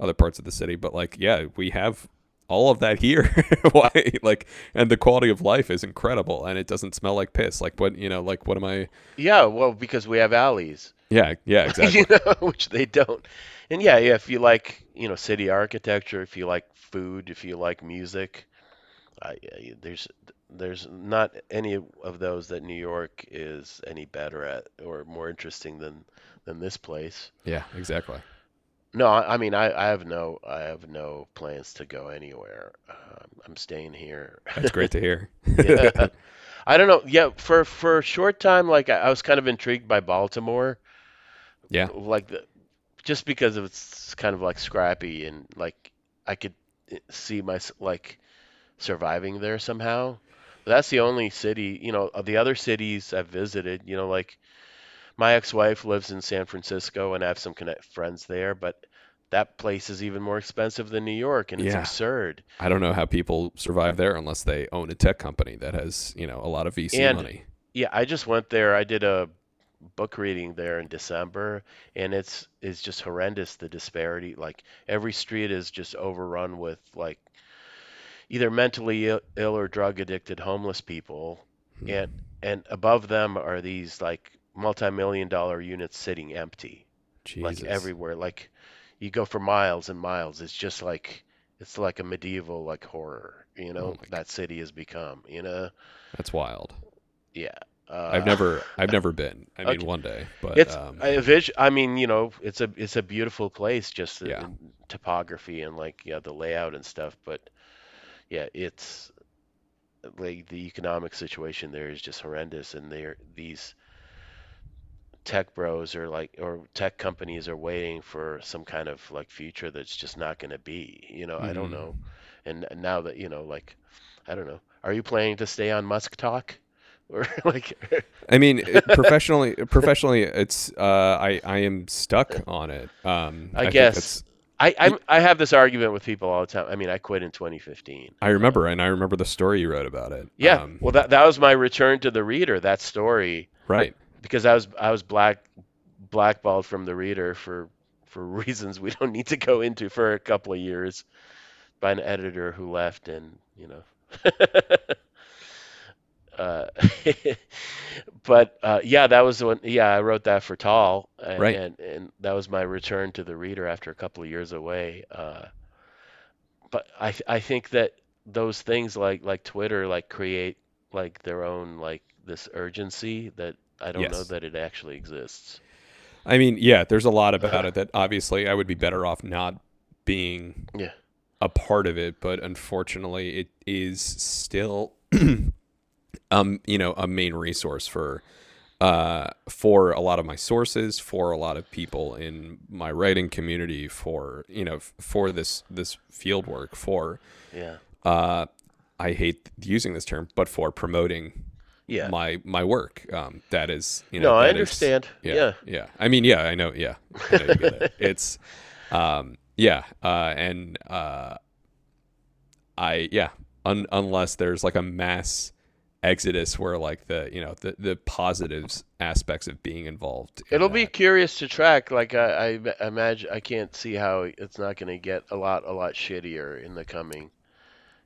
B: other parts of the city. But like yeah, we have all of that here. Why like and the quality of life is incredible, and it doesn't smell like piss. Like what you know like what am I?
A: Yeah, well, because we have alleys.
B: Yeah yeah exactly.
A: you know, which they don't. And yeah, yeah, if you like, you know, city architecture, if you like food, if you like music, I, I, there's there's not any of those that New York is any better at or more interesting than than this place.
B: yeah exactly.
A: No, I, I mean, I, I have no I have no plans to go anywhere. Um, I'm staying here.
B: That's great to hear.
A: Yeah. I don't know. Yeah, for for a short time, like I, I was kind of intrigued by Baltimore.
B: Yeah.
A: like the, just because it's kind of like scrappy and like I could see my like surviving there somehow. But that's the only city, you know, of the other cities I've visited, you know, like my ex-wife lives in San Francisco and I have some connect friends there, but that place is even more expensive than New York and it's
B: Yeah.
A: absurd.
B: I don't know how people survive there unless they own a tech company that has, you know, a lot of VC
A: And-
B: money.
A: Yeah, I just went there. I did a book reading there in December, and it's it's just horrendous the disparity. Like every street is just overrun with like either mentally ill, ill or drug addicted homeless people,
B: Hmm.
A: and and above them are these like multi-million dollar units sitting empty, like everywhere. Like you go for miles and miles. It's just like it's like a medieval like horror. You know,
B: Oh
A: that city has become. You know,
B: That's wild.
A: yeah. Uh,
B: I've never I've never been. I mean
A: Okay.
B: one day, but
A: It's
B: um,
A: I, vis- I mean, you know, it's a it's a beautiful place, just the
B: Yeah.
A: topography and like yeah, the layout and stuff. But yeah, it's like the economic situation there is just horrendous, and they're these tech bros are like or tech companies are waiting for some kind of like future that's just not going to be. You know, I don't
B: Mhm.
A: know. And now that you know, like, I don't know. Are you planning to stay on Musk Talk, or like?
B: I mean professionally professionally it's uh I I am stuck on it. Um
A: I
B: think
A: guess. I I'm, I have this argument with people all the time. I mean, I quit in 2015.
B: I remember and I remember the story you wrote about it.
A: Yeah,
B: Um,
A: well, that that was my return to the reader. That story
B: right.
A: because I was I was black blackballed from the reader for for reasons we don't need to go into for a couple of years by an editor who left and you know. Uh, but uh, yeah, that was the one. Yeah, I wrote that for Tall, and,
B: Right.
A: and and that was my return to the reader after a couple of years away. Uh, but I th- I think that those things like like Twitter like create like their own like this urgency that I don't know that it actually exists.
B: I mean, yeah, there's a lot about it that obviously I would be better off not being
A: Yeah.
B: a part of it, but unfortunately it is still um, you know, a main resource for uh for a lot of my sources, for a lot of people in my writing community, for you know, for this this field work, for
A: Yeah.
B: uh I hate using this term, but for promoting
A: Yeah.
B: my my work. Um that is, you know,
A: no, I
B: that is-
A: understand.
B: yeah,
A: yeah.
B: yeah. I mean, yeah, I know. Yeah, I know it. It's, um, yeah, uh, and uh, I yeah, un- unless there's like a mass exodus where like the you know the the positives aspects of being involved. in
A: It'll be curious to track. Like I, I imagine, I can't see how it's not going to get a lot, a lot shittier in the coming,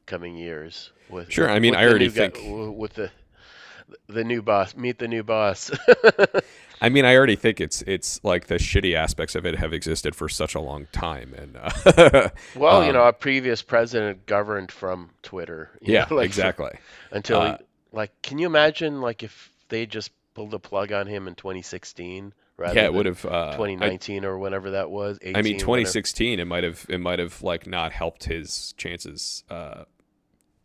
A: coming years. With
B: Sure, I mean, I already
A: new guy-
B: think-
A: with the, the new boss. Meet the new boss.
B: I mean, I already think it's it's like the shitty aspects of it have existed for such a long time, and uh,
A: well, you
B: Um,
A: know, our previous president governed from Twitter. you
B: yeah,
A: know, like,
B: exactly.
A: Until, he,
B: Uh,
A: like, can you imagine, like, if they just pulled the plug on him in 2016 rather
B: Yeah, it
A: than
B: would have. Uh, I-
A: 2019 or whenever that was? 18,
B: I mean,
A: whatever.
B: 2016, it might have it might have like not helped his chances uh,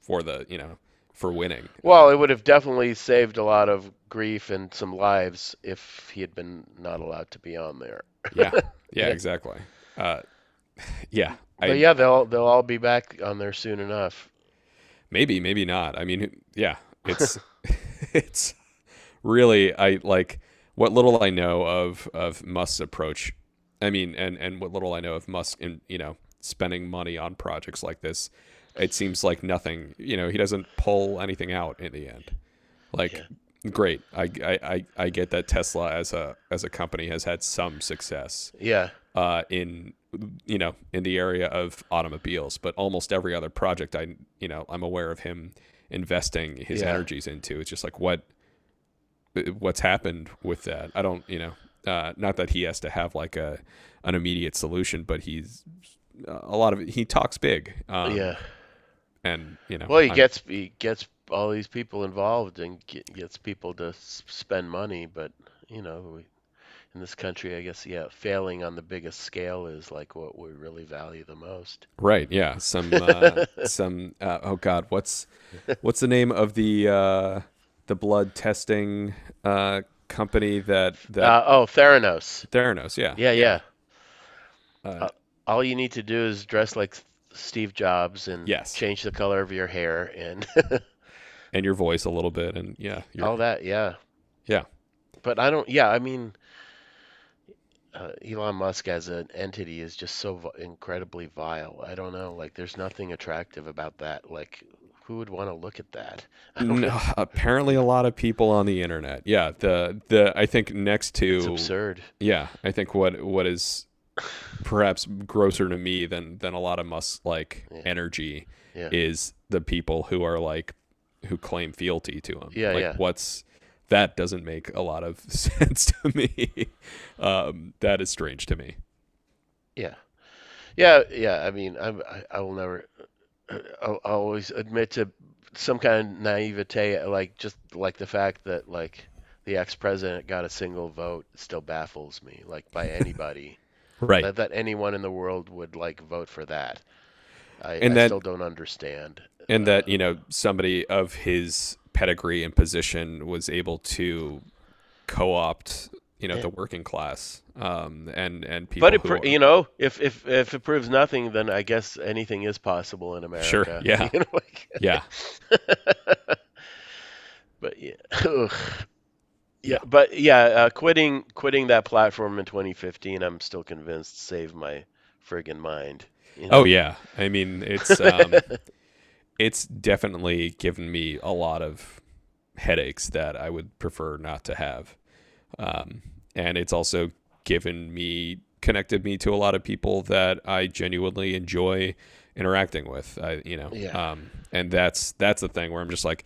B: for the you know for winning.
A: Well, it would have definitely saved a lot of grief and some lives if he had been not allowed to be on there.
B: yeah, yeah,
A: Yeah.
B: exactly. Uh, yeah, I
A: But yeah, they'll they'll all be back on there soon enough.
B: maybe maybe not. I mean, yeah, it's it's really I like what little I know of of Musk's approach. I mean, and and what little I know of Musk and you know spending money on projects like this, it seems like nothing. You know, he doesn't pull anything out in the end. Like, great. I, I I I get that Tesla as a as a company has had some success
A: Yeah.
B: uh, in you know in the area of automobiles, but almost every other project I you know I'm aware of him investing his
A: Yeah.
B: energies into. It's just like what what's happened with that. I don't you know uh, not that he has to have like a an immediate solution, but he's a lot of it. He talks big. Um,
A: yeah.
B: and you know
A: Well, he
B: I'm-
A: gets he gets all these people involved and get, gets people to spend money, but you know, we, in this country, I guess yeah, failing on the biggest scale is like what we really value the most.
B: Right. Yeah. Some. Uh, some. Uh, oh God. What's What's the name of the uh, the blood testing uh, company that that
A: Uh, oh, Theranos.
B: Theranos? Yeah.
A: Yeah, yeah.
B: Uh,
A: All you need to do is dress like Steve Jobs and
B: Yes.
A: change the color of your hair and
B: and your voice a little bit, and yeah.
A: All that. Yeah.
B: Yeah.
A: But I don't. Yeah, I mean, uh, Elon Musk as an entity is just so vi- incredibly vile. I don't know. Like, there's nothing attractive about that. Like, who would want to look at that?
B: No, apparently, a lot of people on the internet. Yeah. The the I think next
A: It's
B: to
A: absurd.
B: yeah, I think what what is perhaps grosser to me than than a lot of Musk like
A: Yeah.
B: energy
A: Yeah.
B: is the people who are like who claim fealty to him.
A: Yeah,
B: like
A: yeah.
B: what's that doesn't make a lot of sense to me. um, that is strange to me.
A: Yeah. Yeah. Yeah. I mean, I'm, I, I will never. I'll, I'll always admit to some kind of naivete, like just like the fact that like the ex-president got a single vote still baffles me. Like by anybody.
B: Right.
A: that, that anyone in the world would like vote for that. I,
B: And
A: I
B: that-
A: still don't understand.
B: and that you know somebody of his pedigree and position was able to co-opt you know
A: Yeah.
B: the working class um, and and people
A: But it,
B: who
A: you know, if if if it proves nothing, then I guess anything is possible in America.
B: Sure, yeah.
A: You know, like-
B: yeah
A: but yeah, Ugh. yeah, but yeah, uh, quitting quitting that platform in 2015, I'm still convinced saved my friggin' mind. you know?
B: oh yeah i mean it's um, it's definitely given me a lot of headaches that i would prefer not to have. Um, and it's also given me connected me to a lot of people that i genuinely enjoy interacting with i you know
A: Yeah.
B: um, and that's that's the thing where i'm just like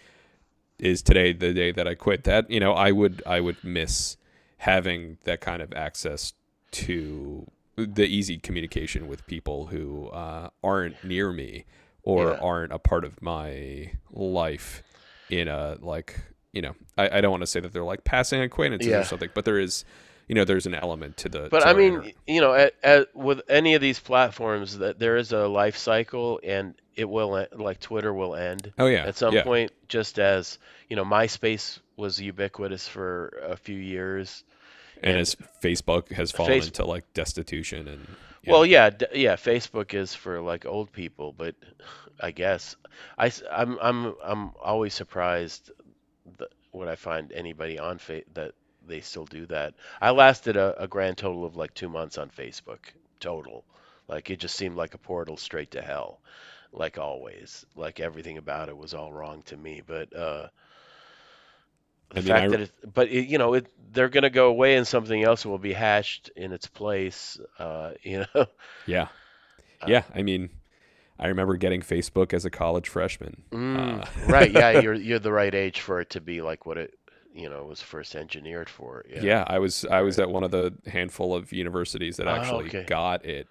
B: is today the day that i quit? That you know i would i would miss having that kind of access to the easy communication with people who uh, aren't near me or
A: Yeah.
B: aren't a part of my life in a like you know I, I don't want to say that they're like passing acquaintances
A: Yeah.
B: or something but there is you know there's an element to the
A: But
B: to
A: I mean,
B: inter-
A: you know, at, at, with any of these platforms, that there is a life cycle, and it will like Twitter will end
B: oh yeah
A: at some
B: yeah.
A: point. Just as you know, MySpace was ubiquitous for a few years.
B: and
A: and-
B: as Facebook has fallen
A: Face-
B: into like destitution and yeah.
A: Well, yeah, d- yeah. Facebook is for like old people, but I guess I, am I'm I'm always surprised that when I find anybody on fa- that they still do that. I lasted a, a grand total of like two months on Facebook total. Like it just seemed like a portal straight to hell, like always. Like everything about it was all wrong to me. But uh, the
B: I mean,
A: fact
B: I-
A: that it, but it, you know, it they're gonna go away and something else will be hashed in its place. Uh, you know.
B: yeah
A: Uh,
B: yeah I mean I remember getting Facebook as a college freshman
A: Mm,
B: Uh,
A: right, yeah, you're you're the right age for it to be like what it, you know, was first engineered for. Yeah.
B: Yeah, I was I was at one of the handful of universities that
A: Oh,
B: actually
A: okay.
B: got it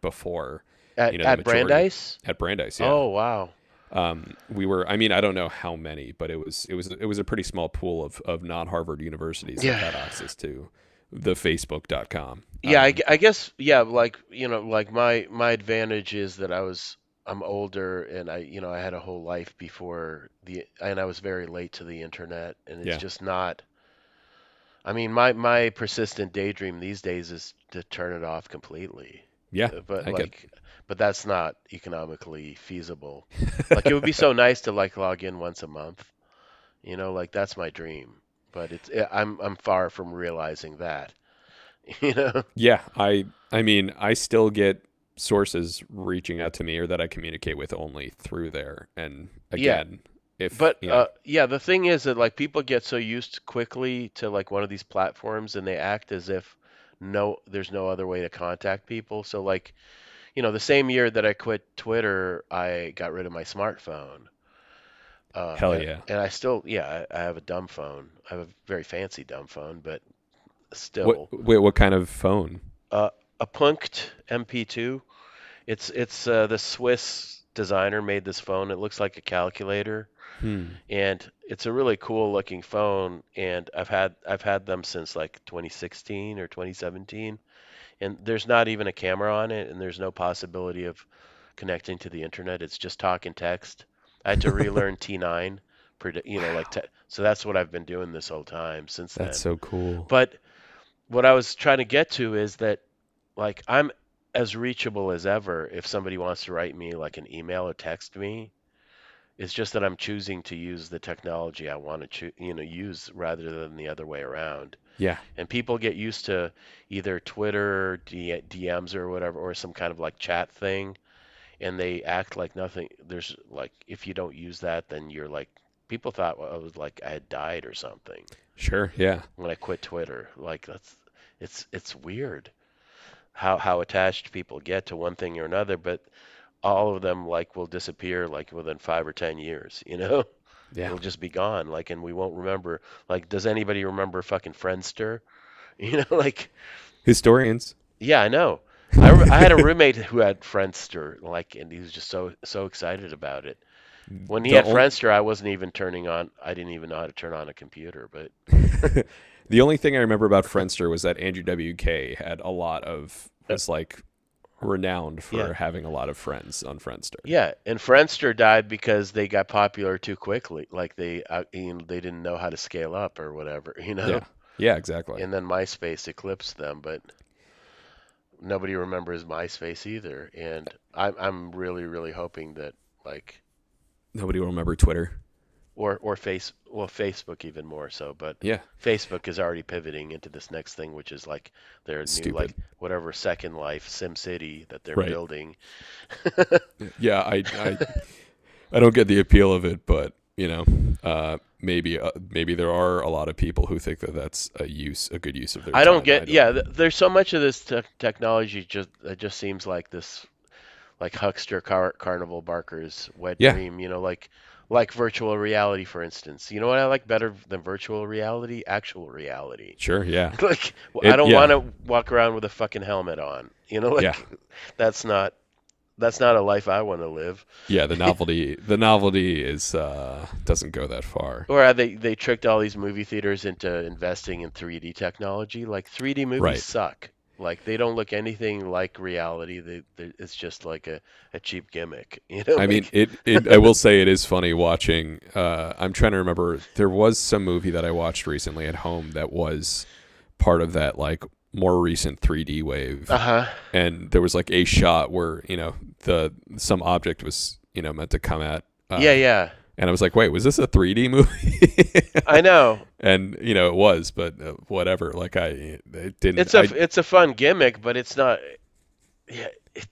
B: before
A: At,
B: you know,
A: at
B: majority-
A: Brandeis?
B: at Brandeis. Yeah.
A: Oh, wow.
B: Um, we were. I mean, I don't know how many, but it was it was it was a pretty small pool of of non Harvard universities
A: Yeah.
B: that had access to the Facebook.com.
A: Yeah, I,
B: Um,
A: gu- I guess yeah, like, you know, like my my advantage is that I was I'm older and I, you know, I had a whole life before the and I was very late to the internet and it's
B: Yeah.
A: just not I mean, my my persistent daydream these days is to turn it off completely.
B: Yeah,
A: but
B: I
A: like but that's not economically feasible. Like it would be so nice to like log in once a month. You know, like that's my dream. But it's eh, I'm I'm far from realizing that. You know?
B: Yeah, I I mean, I still get sources reaching out to me or that I communicate with only through there. And
A: Yeah.
B: again, if
A: But
B: you know,
A: uh yeah, the thing is that like people get so used quickly to like one of these platforms and they act as if no there's no other way to contact people. So like, you know, the same year that I quit Twitter, I got rid of my smartphone. Uh,
B: hell
A: and,
B: yeah.
A: and I still, yeah, I, I have a dumb phone. I have a very fancy dumb phone, but still,
B: What wait, what kind of phone?
A: uh, a Punkt MP2. It's it's uh, the Swiss designer made this phone. It looks like a calculator,
B: Hmm.
A: and it's a really cool looking phone. And I've had I've had them since like 2016 or 2017, and there's not even a camera on it, and there's no possibility of connecting to the internet. It's just talk and text. I had to relearn T9, predi- you know, like te- so that's what I've been doing this whole time since then.
B: That's so cool.
A: But what I was trying to get to is that like I'm as reachable as ever if somebody wants to write me like an email or text me. It's just that I'm choosing to use the technology I want to choo- you know use rather than the other way around.
B: Yeah.
A: And people get used to either Twitter D- DMs or whatever or some kind of like chat thing and they act like nothing there's like if you don't use that then you're like people thought well, I was like I had died or something
B: Sure. Yeah.
A: when I quit Twitter. Like that's it's it's weird how how attached people get to one thing or another, but all of them like will disappear like within five or ten years, you know?
B: Yeah.
A: It'll just be gone, like, and we won't remember. Like, does anybody remember fucking Friendster? You know, like,
B: Historians.
A: yeah, I know. I, I had a roommate who had Friendster, like, and he was just so so excited about it. When he
B: The
A: had
B: ol-
A: Friendster, I wasn't even turning on. I didn't even know how to turn on a computer, but
B: the only thing I remember about Friendster was that Andrew WK had a lot of was like renowned for
A: Yeah.
B: having a lot of friends on Friendster.
A: Yeah, and Friendster died because they got popular too quickly. Like they, uh, you know, they didn't know how to scale up or whatever, you know.
B: Yeah. Yeah, exactly.
A: And then MySpace eclipsed them, but nobody remembers MySpace either. And I'm, I'm really, really hoping that like,
B: Nobody will remember Twitter.
A: Or or face, well, Facebook even more so. But
B: Yeah.
A: Facebook is already pivoting into this next thing, which is like their new like whatever Second Life Sim City that they're
B: Right.
A: building.
B: Yeah, I, I, I don't get the appeal of it, but you know, uh, maybe uh, maybe there are a lot of people who think that that's a use, a good use of their.
A: I don't
B: time.
A: get. Yeah, th- there's so much of this te- technology just that just seems like this, like huckster car- carnival barkers wet
B: Yeah.
A: dream. You know, like like virtual reality, for instance. You know what I like better than virtual reality? Actual reality.
B: Sure. Yeah.
A: like
B: It-
A: I don't
B: yeah.
A: want to walk around with a fucking helmet on. You know, like
B: Yeah.
A: that's not that's not a life I want to live.
B: Yeah. The novelty, the novelty is uh, doesn't go that far.
A: Or are they they tricked all these movie theaters into investing in 3D technology. Like 3D movies
B: Right.
A: suck. Like they don't look anything like reality. They, they it's just like a, a cheap gimmick. You know.
B: I mean, it, it. I will say it is funny watching. Uh, I'm trying to remember. There was some movie that I watched recently at home that was part of that like more recent 3D wave,
A: uh-huh.
B: and there was like a shot where you know the some object was you know meant to come at. Uh,
A: yeah, yeah.
B: And I was like, wait, was this a 3D movie?
A: I know.
B: and you know it was, but uh, whatever. Like I, it didn't.
A: It's a
B: I-
A: it's a fun gimmick, but it's not. Yeah. It,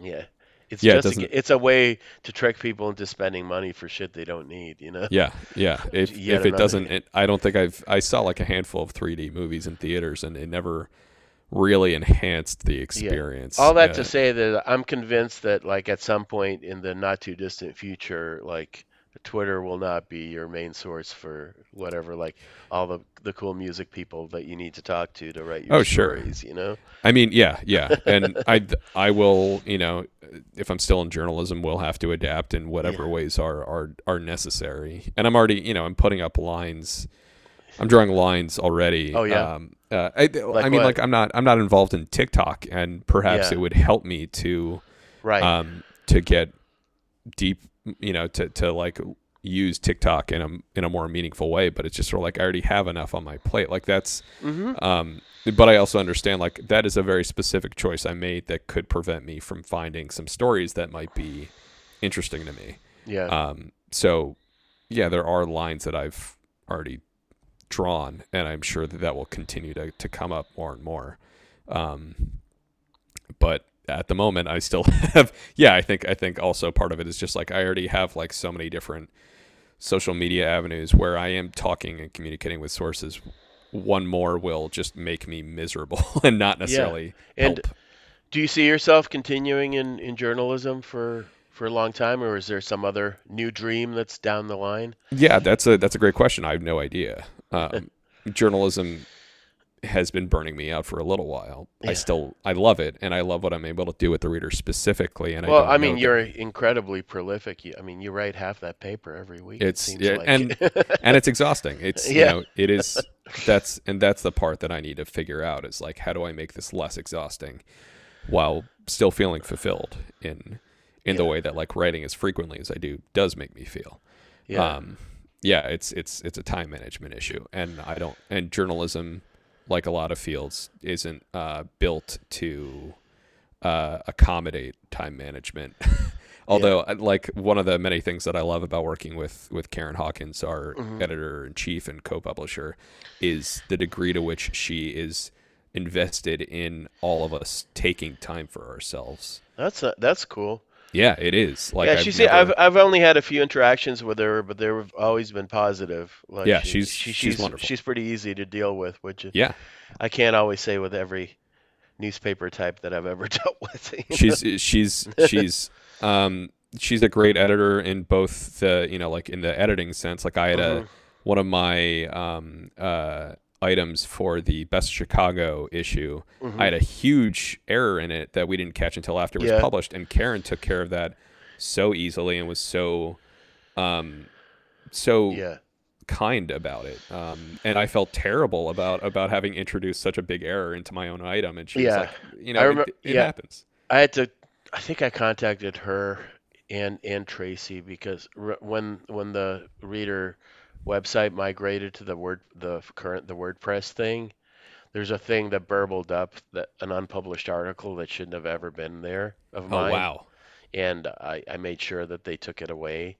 A: yeah. It's
B: Yeah, it
A: just a, it's a way to trick people into spending money for shit they don't need. You know.
B: Yeah, yeah. If if it doesn't, it, I don't think I've I saw like a handful of 3D movies in theaters, and it never really enhanced the experience.
A: All that
B: Uh,
A: to say that I'm convinced that like at some point in the not too distant future, like Twitter will not be your main source for whatever, like all the the cool music people that you need to talk to to write your
B: Oh, sure.
A: stories. You know?
B: I mean, yeah, yeah, and I I will, you know, if I'm still in journalism, we'll have to adapt in whatever ways are are are necessary. And I'm already, you know, I'm putting up lines. I'm drawing lines already.
A: Oh, yeah?
B: Um, uh, I, I mean,
A: what?
B: like I'm not I'm not involved in TikTok, and perhaps
A: Yeah.
B: it would help me to
A: Right.
B: um, to get deep, you know, to, to like use TikTok in a in a more meaningful way, but it's just sort of like I already have enough on my plate. Like that's
A: Mm-hmm.
B: um but I also understand like that is a very specific choice I made that could prevent me from finding some stories that might be interesting to me.
A: Yeah.
B: Um so yeah, there are lines that I've already drawn and I'm sure that that will continue to to come up more and more. Um but at the moment I still have yeah, I think I think also part of it is just like I already have like so many different social media avenues where I am talking and communicating with sources. One more will just make me miserable and not necessarily
A: And
B: help.
A: Do you see yourself continuing in, in journalism for for a long time, or is there some other new dream that's down the line?
B: Yeah, that's a that's a great question. I have no idea. Um, journalism has been burning me out for a little while.
A: Yeah.
B: I still I love it, and I love what I'm able to do with the reader specifically. And
A: well,
B: I,
A: I mean, you're incredibly prolific. You, I mean, you write half that paper every week. it
B: It's
A: seems
B: yeah,
A: like.
B: and and it's exhausting. It's you
A: Yeah.
B: know it is that's and that's the part that I need to figure out is like how do I make this less exhausting while still feeling fulfilled in in the way that like writing as frequently as I do does make me feel.
A: yeah.
B: Um, yeah, it's it's it's a time management issue, and I don't and journalism, like a lot of fields, isn't uh, built to uh, accommodate time management. Although, I- like one of the many things that I love about working with with Karen Hawkins, our
A: Mhm.
B: editor in chief and co-publisher, is the degree to which she is invested in all of us taking time for ourselves.
A: that's a, that's cool.
B: Yeah, it is. Like
A: yeah,
B: I've
A: she's.
B: never-
A: I've I've only had a few interactions with her, but they've always been positive. Like
B: Yeah,
A: she-
B: she's-
A: she-
B: she's wonderful.
A: She's pretty easy to deal with, which
B: yeah,
A: I can't always say with every newspaper type that I've ever dealt with. know?
B: she's she's she's um she's a great editor in both the you know like in the editing sense like i had
A: Mhm.
B: a one of my um uh items for the best chicago issue
A: Mhm.
B: i had a huge error in it that we didn't catch until after it was
A: Yeah.
B: published and karen took care of that so easily and was so um so
A: yeah.
B: kind about it um and i felt terrible about about having introduced such a big error into my own item and she
A: Yeah.
B: was like you know
A: I
B: it- it, happens
A: I had to. I think I contacted her and and Tracy because r- when when the reader website migrated to the word the current the WordPress thing, there's a thing that burbled up that an unpublished article that shouldn't have ever been there of mine.
B: oh wow
A: and I I made sure that they took it away,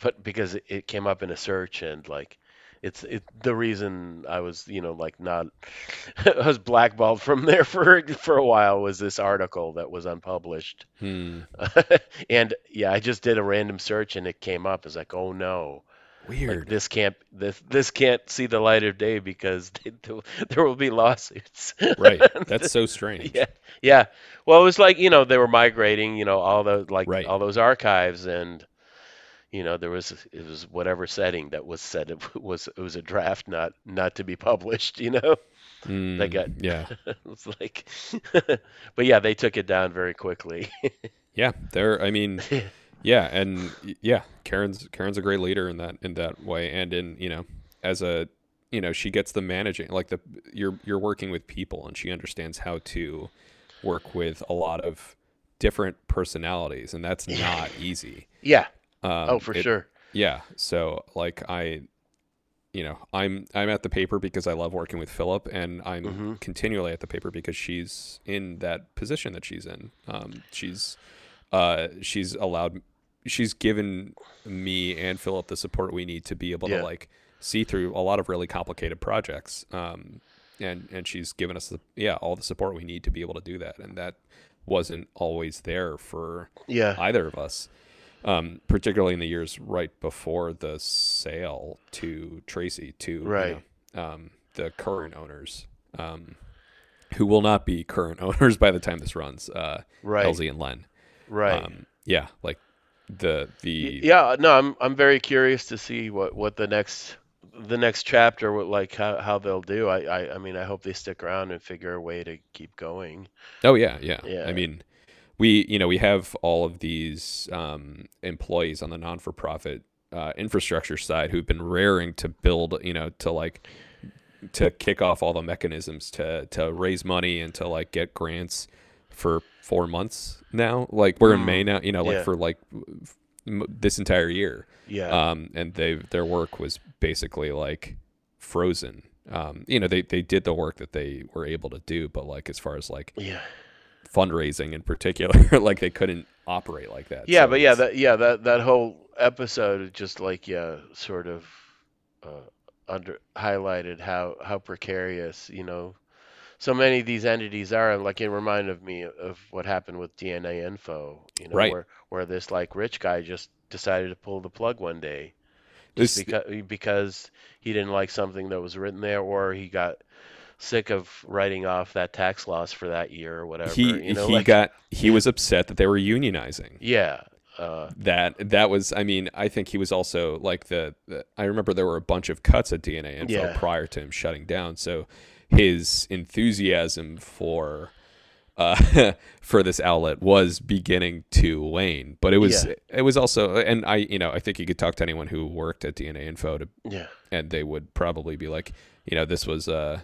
A: but because it, it came up in a search and like. It's it, the reason I was, you know, like not, I was blackballed from there for for a while was this article that was unpublished.
B: hmm.
A: and yeah, I just did a random search and it came up. It's like, oh no, like, this can't this this can't see the light of day because there will be lawsuits.
B: right that's so strange
A: yeah, yeah. Well, it was like you know they were migrating, you know, all those like
B: Right.
A: all those archives, and you know there was it was whatever setting that was set. It was it was a draft, not not to be published. You know,
B: Mm,
A: got-
B: yeah
A: it's like, but yeah, they took it down very quickly.
B: yeah there i mean yeah and yeah karen's karen's a great leader in that in that way and in you know as a you know she gets the managing like the you're you're working with people and she understands how to work with a lot of different personalities and that's not easy
A: yeah.
B: um,
A: oh, for
B: it-
A: sure.
B: yeah so like i you know i'm i'm at the paper because i love working with philip and i'm
A: Mhm.
B: continually at the paper because she's in that position that she's in um she's uh she's allowed she's given me and philip the support we need to be able
A: Yeah.
B: to like see through a lot of really complicated projects um and and she's given us the yeah all the support we need to be able to do that and that wasn't always there for
A: Yeah.
B: either of us, um, particularly in the years right before the sale to Tracy to you
A: Right.
B: know, um, the current owners, um, who will not be current owners by the time this runs, uh,
A: Right.
B: Elzie and Len.
A: Right.
B: Um, yeah, like the the
A: yeah. No, I'm I'm very curious to see what what the next the next chapter what like how, how they'll do. I, I I mean I hope they stick around and figure a way to keep going.
B: Oh yeah, yeah.
A: Yeah.
B: I mean, we you know we have all of these um, employees on the non for profit uh, infrastructure side who've been raring to build you know to like to kick off all the mechanisms to to raise money and to like get grants for four months now. Like we're in
A: Mm,
B: May now, you know, like
A: yeah.
B: for like m- this entire year.
A: Yeah.
B: Um, and they their work was basically like frozen. Um, you know, they they did the work that they were able to do, but like as far as like
A: yeah.
B: fundraising in particular, like they couldn't operate like that.
A: Yeah,
B: So
A: but yeah,
B: it's-
A: that yeah that that whole episode is just like yeah, sort of uh, under highlighted how how precarious you know so many of these entities are. Like it reminded me of what happened with DNA Info, you know,
B: Right.
A: where where this like rich guy just decided to pull the plug one day
B: this,
A: because because he didn't like something that was written there, or he got sick of writing off that tax loss for that year or whatever.
B: he
A: you know,
B: he
A: like,
B: got he was upset that they were unionizing.
A: yeah. Uh,
B: that that was i mean i think he was also like the, the i remember there were a bunch of cuts at dna info
A: Yeah.
B: prior to him shutting down so his enthusiasm for uh for this outlet was beginning to wane but it was
A: Yeah.
B: it was also and i you know i think you could talk to anyone who worked at dna info to
A: yeah.
B: and they would probably be like you know this was uh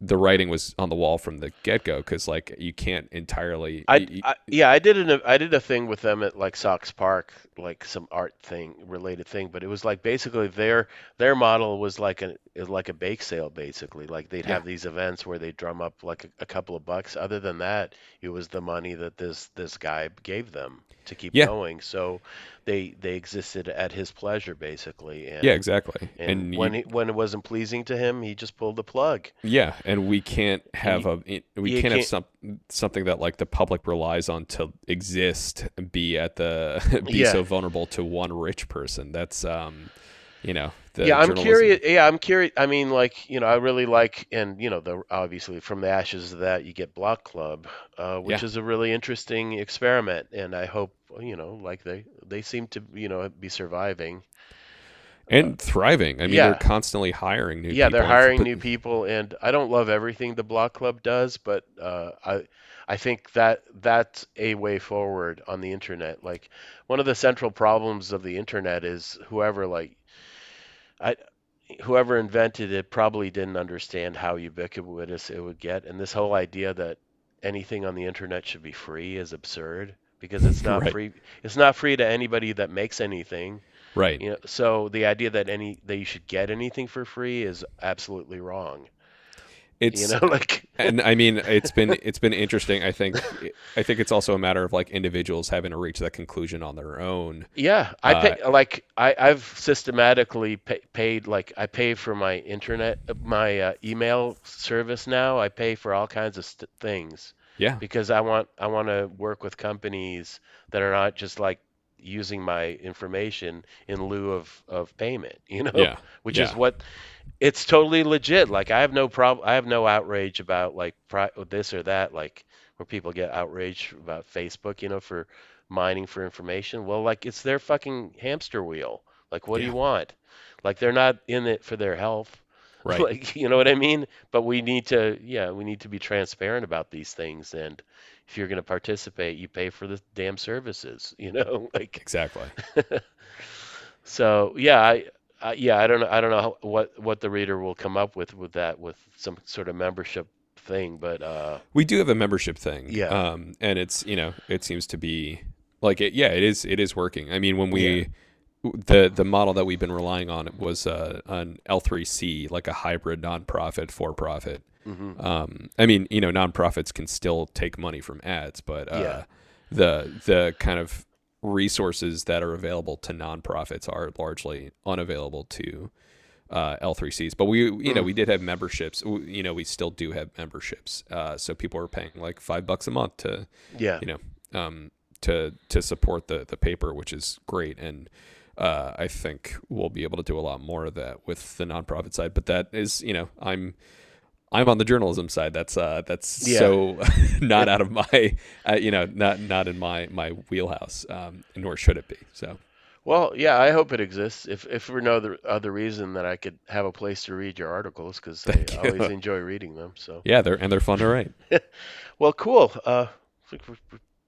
B: the writing was on the wall from the get-go because like you can't entirely
A: I,
B: y- y-
A: I yeah, I did an I did a thing with them at like Sox Park, like some art thing related thing, but it was like basically their their model was like a like a bake sale basically. Like they'd have these events where they drum up like a, a couple of bucks. Other than that, it was the money that this this guy gave them to keep
B: Yeah.
A: going. So they they existed at his pleasure basically. And,
B: yeah exactly
A: And,
B: you-
A: when he, when it wasn't pleasing to him, he just pulled the plug.
B: Yeah, and we can't have a we can't, have
A: can't-
B: some something that like the public relies on to exist be at the be
A: Yeah.
B: so vulnerable to one rich person. That's um, you know, the
A: yeah, I'm
B: journalism-
A: curious. Yeah, I'm curious. I mean, like you know, I really like, and you know, the obviously from the ashes of that you get Block Club, uh, which
B: Yeah.
A: is a really interesting experiment, and I hope you know, like they they seem to you know be surviving.
B: and thriving. I mean,
A: yeah.
B: they're constantly hiring new. People.
A: Yeah,
B: people
A: they're hiring new people, and I don't love everything the Block Club does, but uh, I I think that that's a way forward on the internet. Like one of the central problems of the internet is whoever like I whoever invented it probably didn't understand how ubiquitous it would get, and this whole idea that anything on the internet should be free is absurd because it's not
B: Right.
A: free. It's not free to anybody that makes anything.
B: Right.
A: You know, so the idea that any that you should get anything for free is absolutely wrong.
B: It's
A: You know, like
B: and I mean, it's been it's been interesting. I think I think it's also a matter of like individuals having to reach that conclusion on their own.
A: yeah, I
B: Uh,
A: pay like I I've systematically pay, paid like I pay for my internet my uh, email service now. I pay for all kinds of st- things
B: Yeah.
A: because I want I want to work with companies that are not just like using my information in lieu of of payment. You know,
B: Yeah.
A: which is what it's totally legit. Like I have no problem. I have no outrage about like pri- this or that. Like where people get outraged about Facebook, you know, for mining for information. Well, like it's their fucking hamster wheel. Like what do you want? Like they're not in it for their health.
B: Right.
A: Like you know what I mean? But we need to, yeah, we need to be transparent about these things. And if you're going to participate, you pay for the damn services. You know, like
B: Exactly.
A: so yeah, I, I yeah, I don't know, I don't know how, what what the reader will come up with with that with some sort of membership thing, but uh,
B: We do have a membership thing.
A: Yeah.
B: Um, and it's you know it seems to be like it. Yeah, it is. It is working. I mean, when we the the model that we've been relying on was uh, an L3C, like a hybrid nonprofit for profit.
A: mhm.
B: Um, I mean, you know, nonprofits can still take money from ads, but uh,
A: Yeah.
B: the the kind of resources that are available to nonprofits are largely unavailable to uh, L3Cs. But we, you know,
A: Mm.
B: we did have memberships. You know, we still do have memberships. Uh, so people are paying like five bucks a month to,
A: yeah,
B: you know, um, to to support the the paper, which is great. And uh, I think we'll be able to do a lot more of that with the nonprofit side. But that is, you know, I'm I'm on the journalism side. That's uh, that's
A: Yeah.
B: so not out of my, uh, you know, not not in my my wheelhouse, um, nor should it be. So
A: Well, yeah, I hope it exists. If if for no other other reason that I could have a place to read your articles because I
B: you.
A: always enjoy reading them. So
B: yeah, they're and they're fun to write.
A: well, cool. Uh,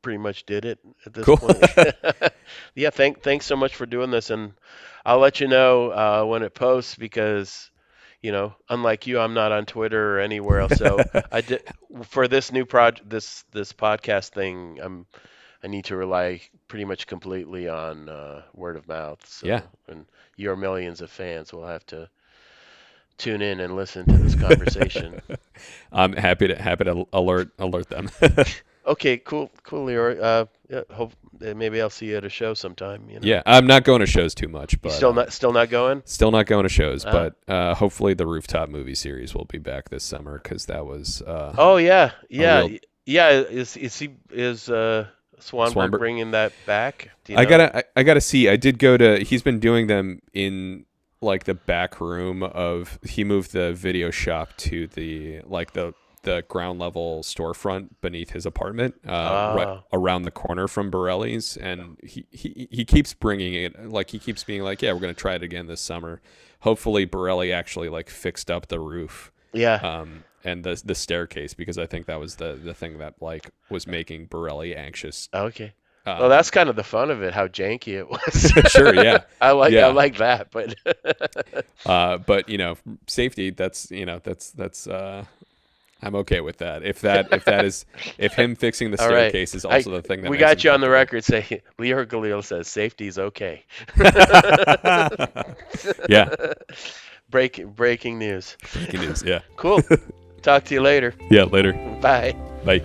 A: I think we we pretty much did it at this
B: Cool.
A: point. yeah, thank thanks so much for doing this, and I'll let you know uh, when it posts because. You know, unlike you, I'm not on Twitter or anywhere else. So I did for this new project, this this podcast thing. I'm I need to rely pretty much completely on uh, word of mouth. So,
B: Yeah.
A: And your millions of fans will have to tune in and listen to this conversation.
B: I'm happy to happy to alert alert them.
A: Okay, cool, cool, Leor. Uh, yeah, hope uh, maybe I'll see you at a show sometime. You know?
B: yeah, I'm not going to shows too much, but
A: You still
B: uh,
A: not still not going?
B: still not going to shows.
A: Ah.
B: but uh, hopefully the rooftop movie series will be back this summer because that was uh,
A: Oh yeah, yeah,
B: real-
A: yeah. Is is he is uh Swanberg,
B: Swanberg-
A: bringing that back? Do you
B: I gotta I, I gotta see. I did go to. He's been doing them in like the back room of. He moved the video shop to the like the the ground level storefront beneath his apartment, uh, right
A: Ah.
B: around the corner from Borrelli's, and he, he he keeps bringing it. Like he keeps being like, yeah, we're gonna try it again this summer. Hopefully, Borrelli actually like fixed up the roof
A: Yeah.
B: um, and the the staircase because I think that was the the thing that like was making Borrelli anxious.
A: okay.
B: Um,
A: Well, that's kind of the fun of it, how janky it was.
B: Sure, yeah.
A: I like
B: Yeah.
A: I like that, but
B: Uh, but you know, safety. That's you know, that's that's. Uh, I'm okay with that. If that if that is if him fixing the
A: All right.
B: staircase is
A: I-
B: also the thing that
A: we got you on the record saying Leor Galil says safety is okay.
B: yeah,
A: Break breaking news.
B: breaking news. Yeah,
A: Cool. Talk to you later.
B: yeah. Later.
A: Bye.
B: Bye.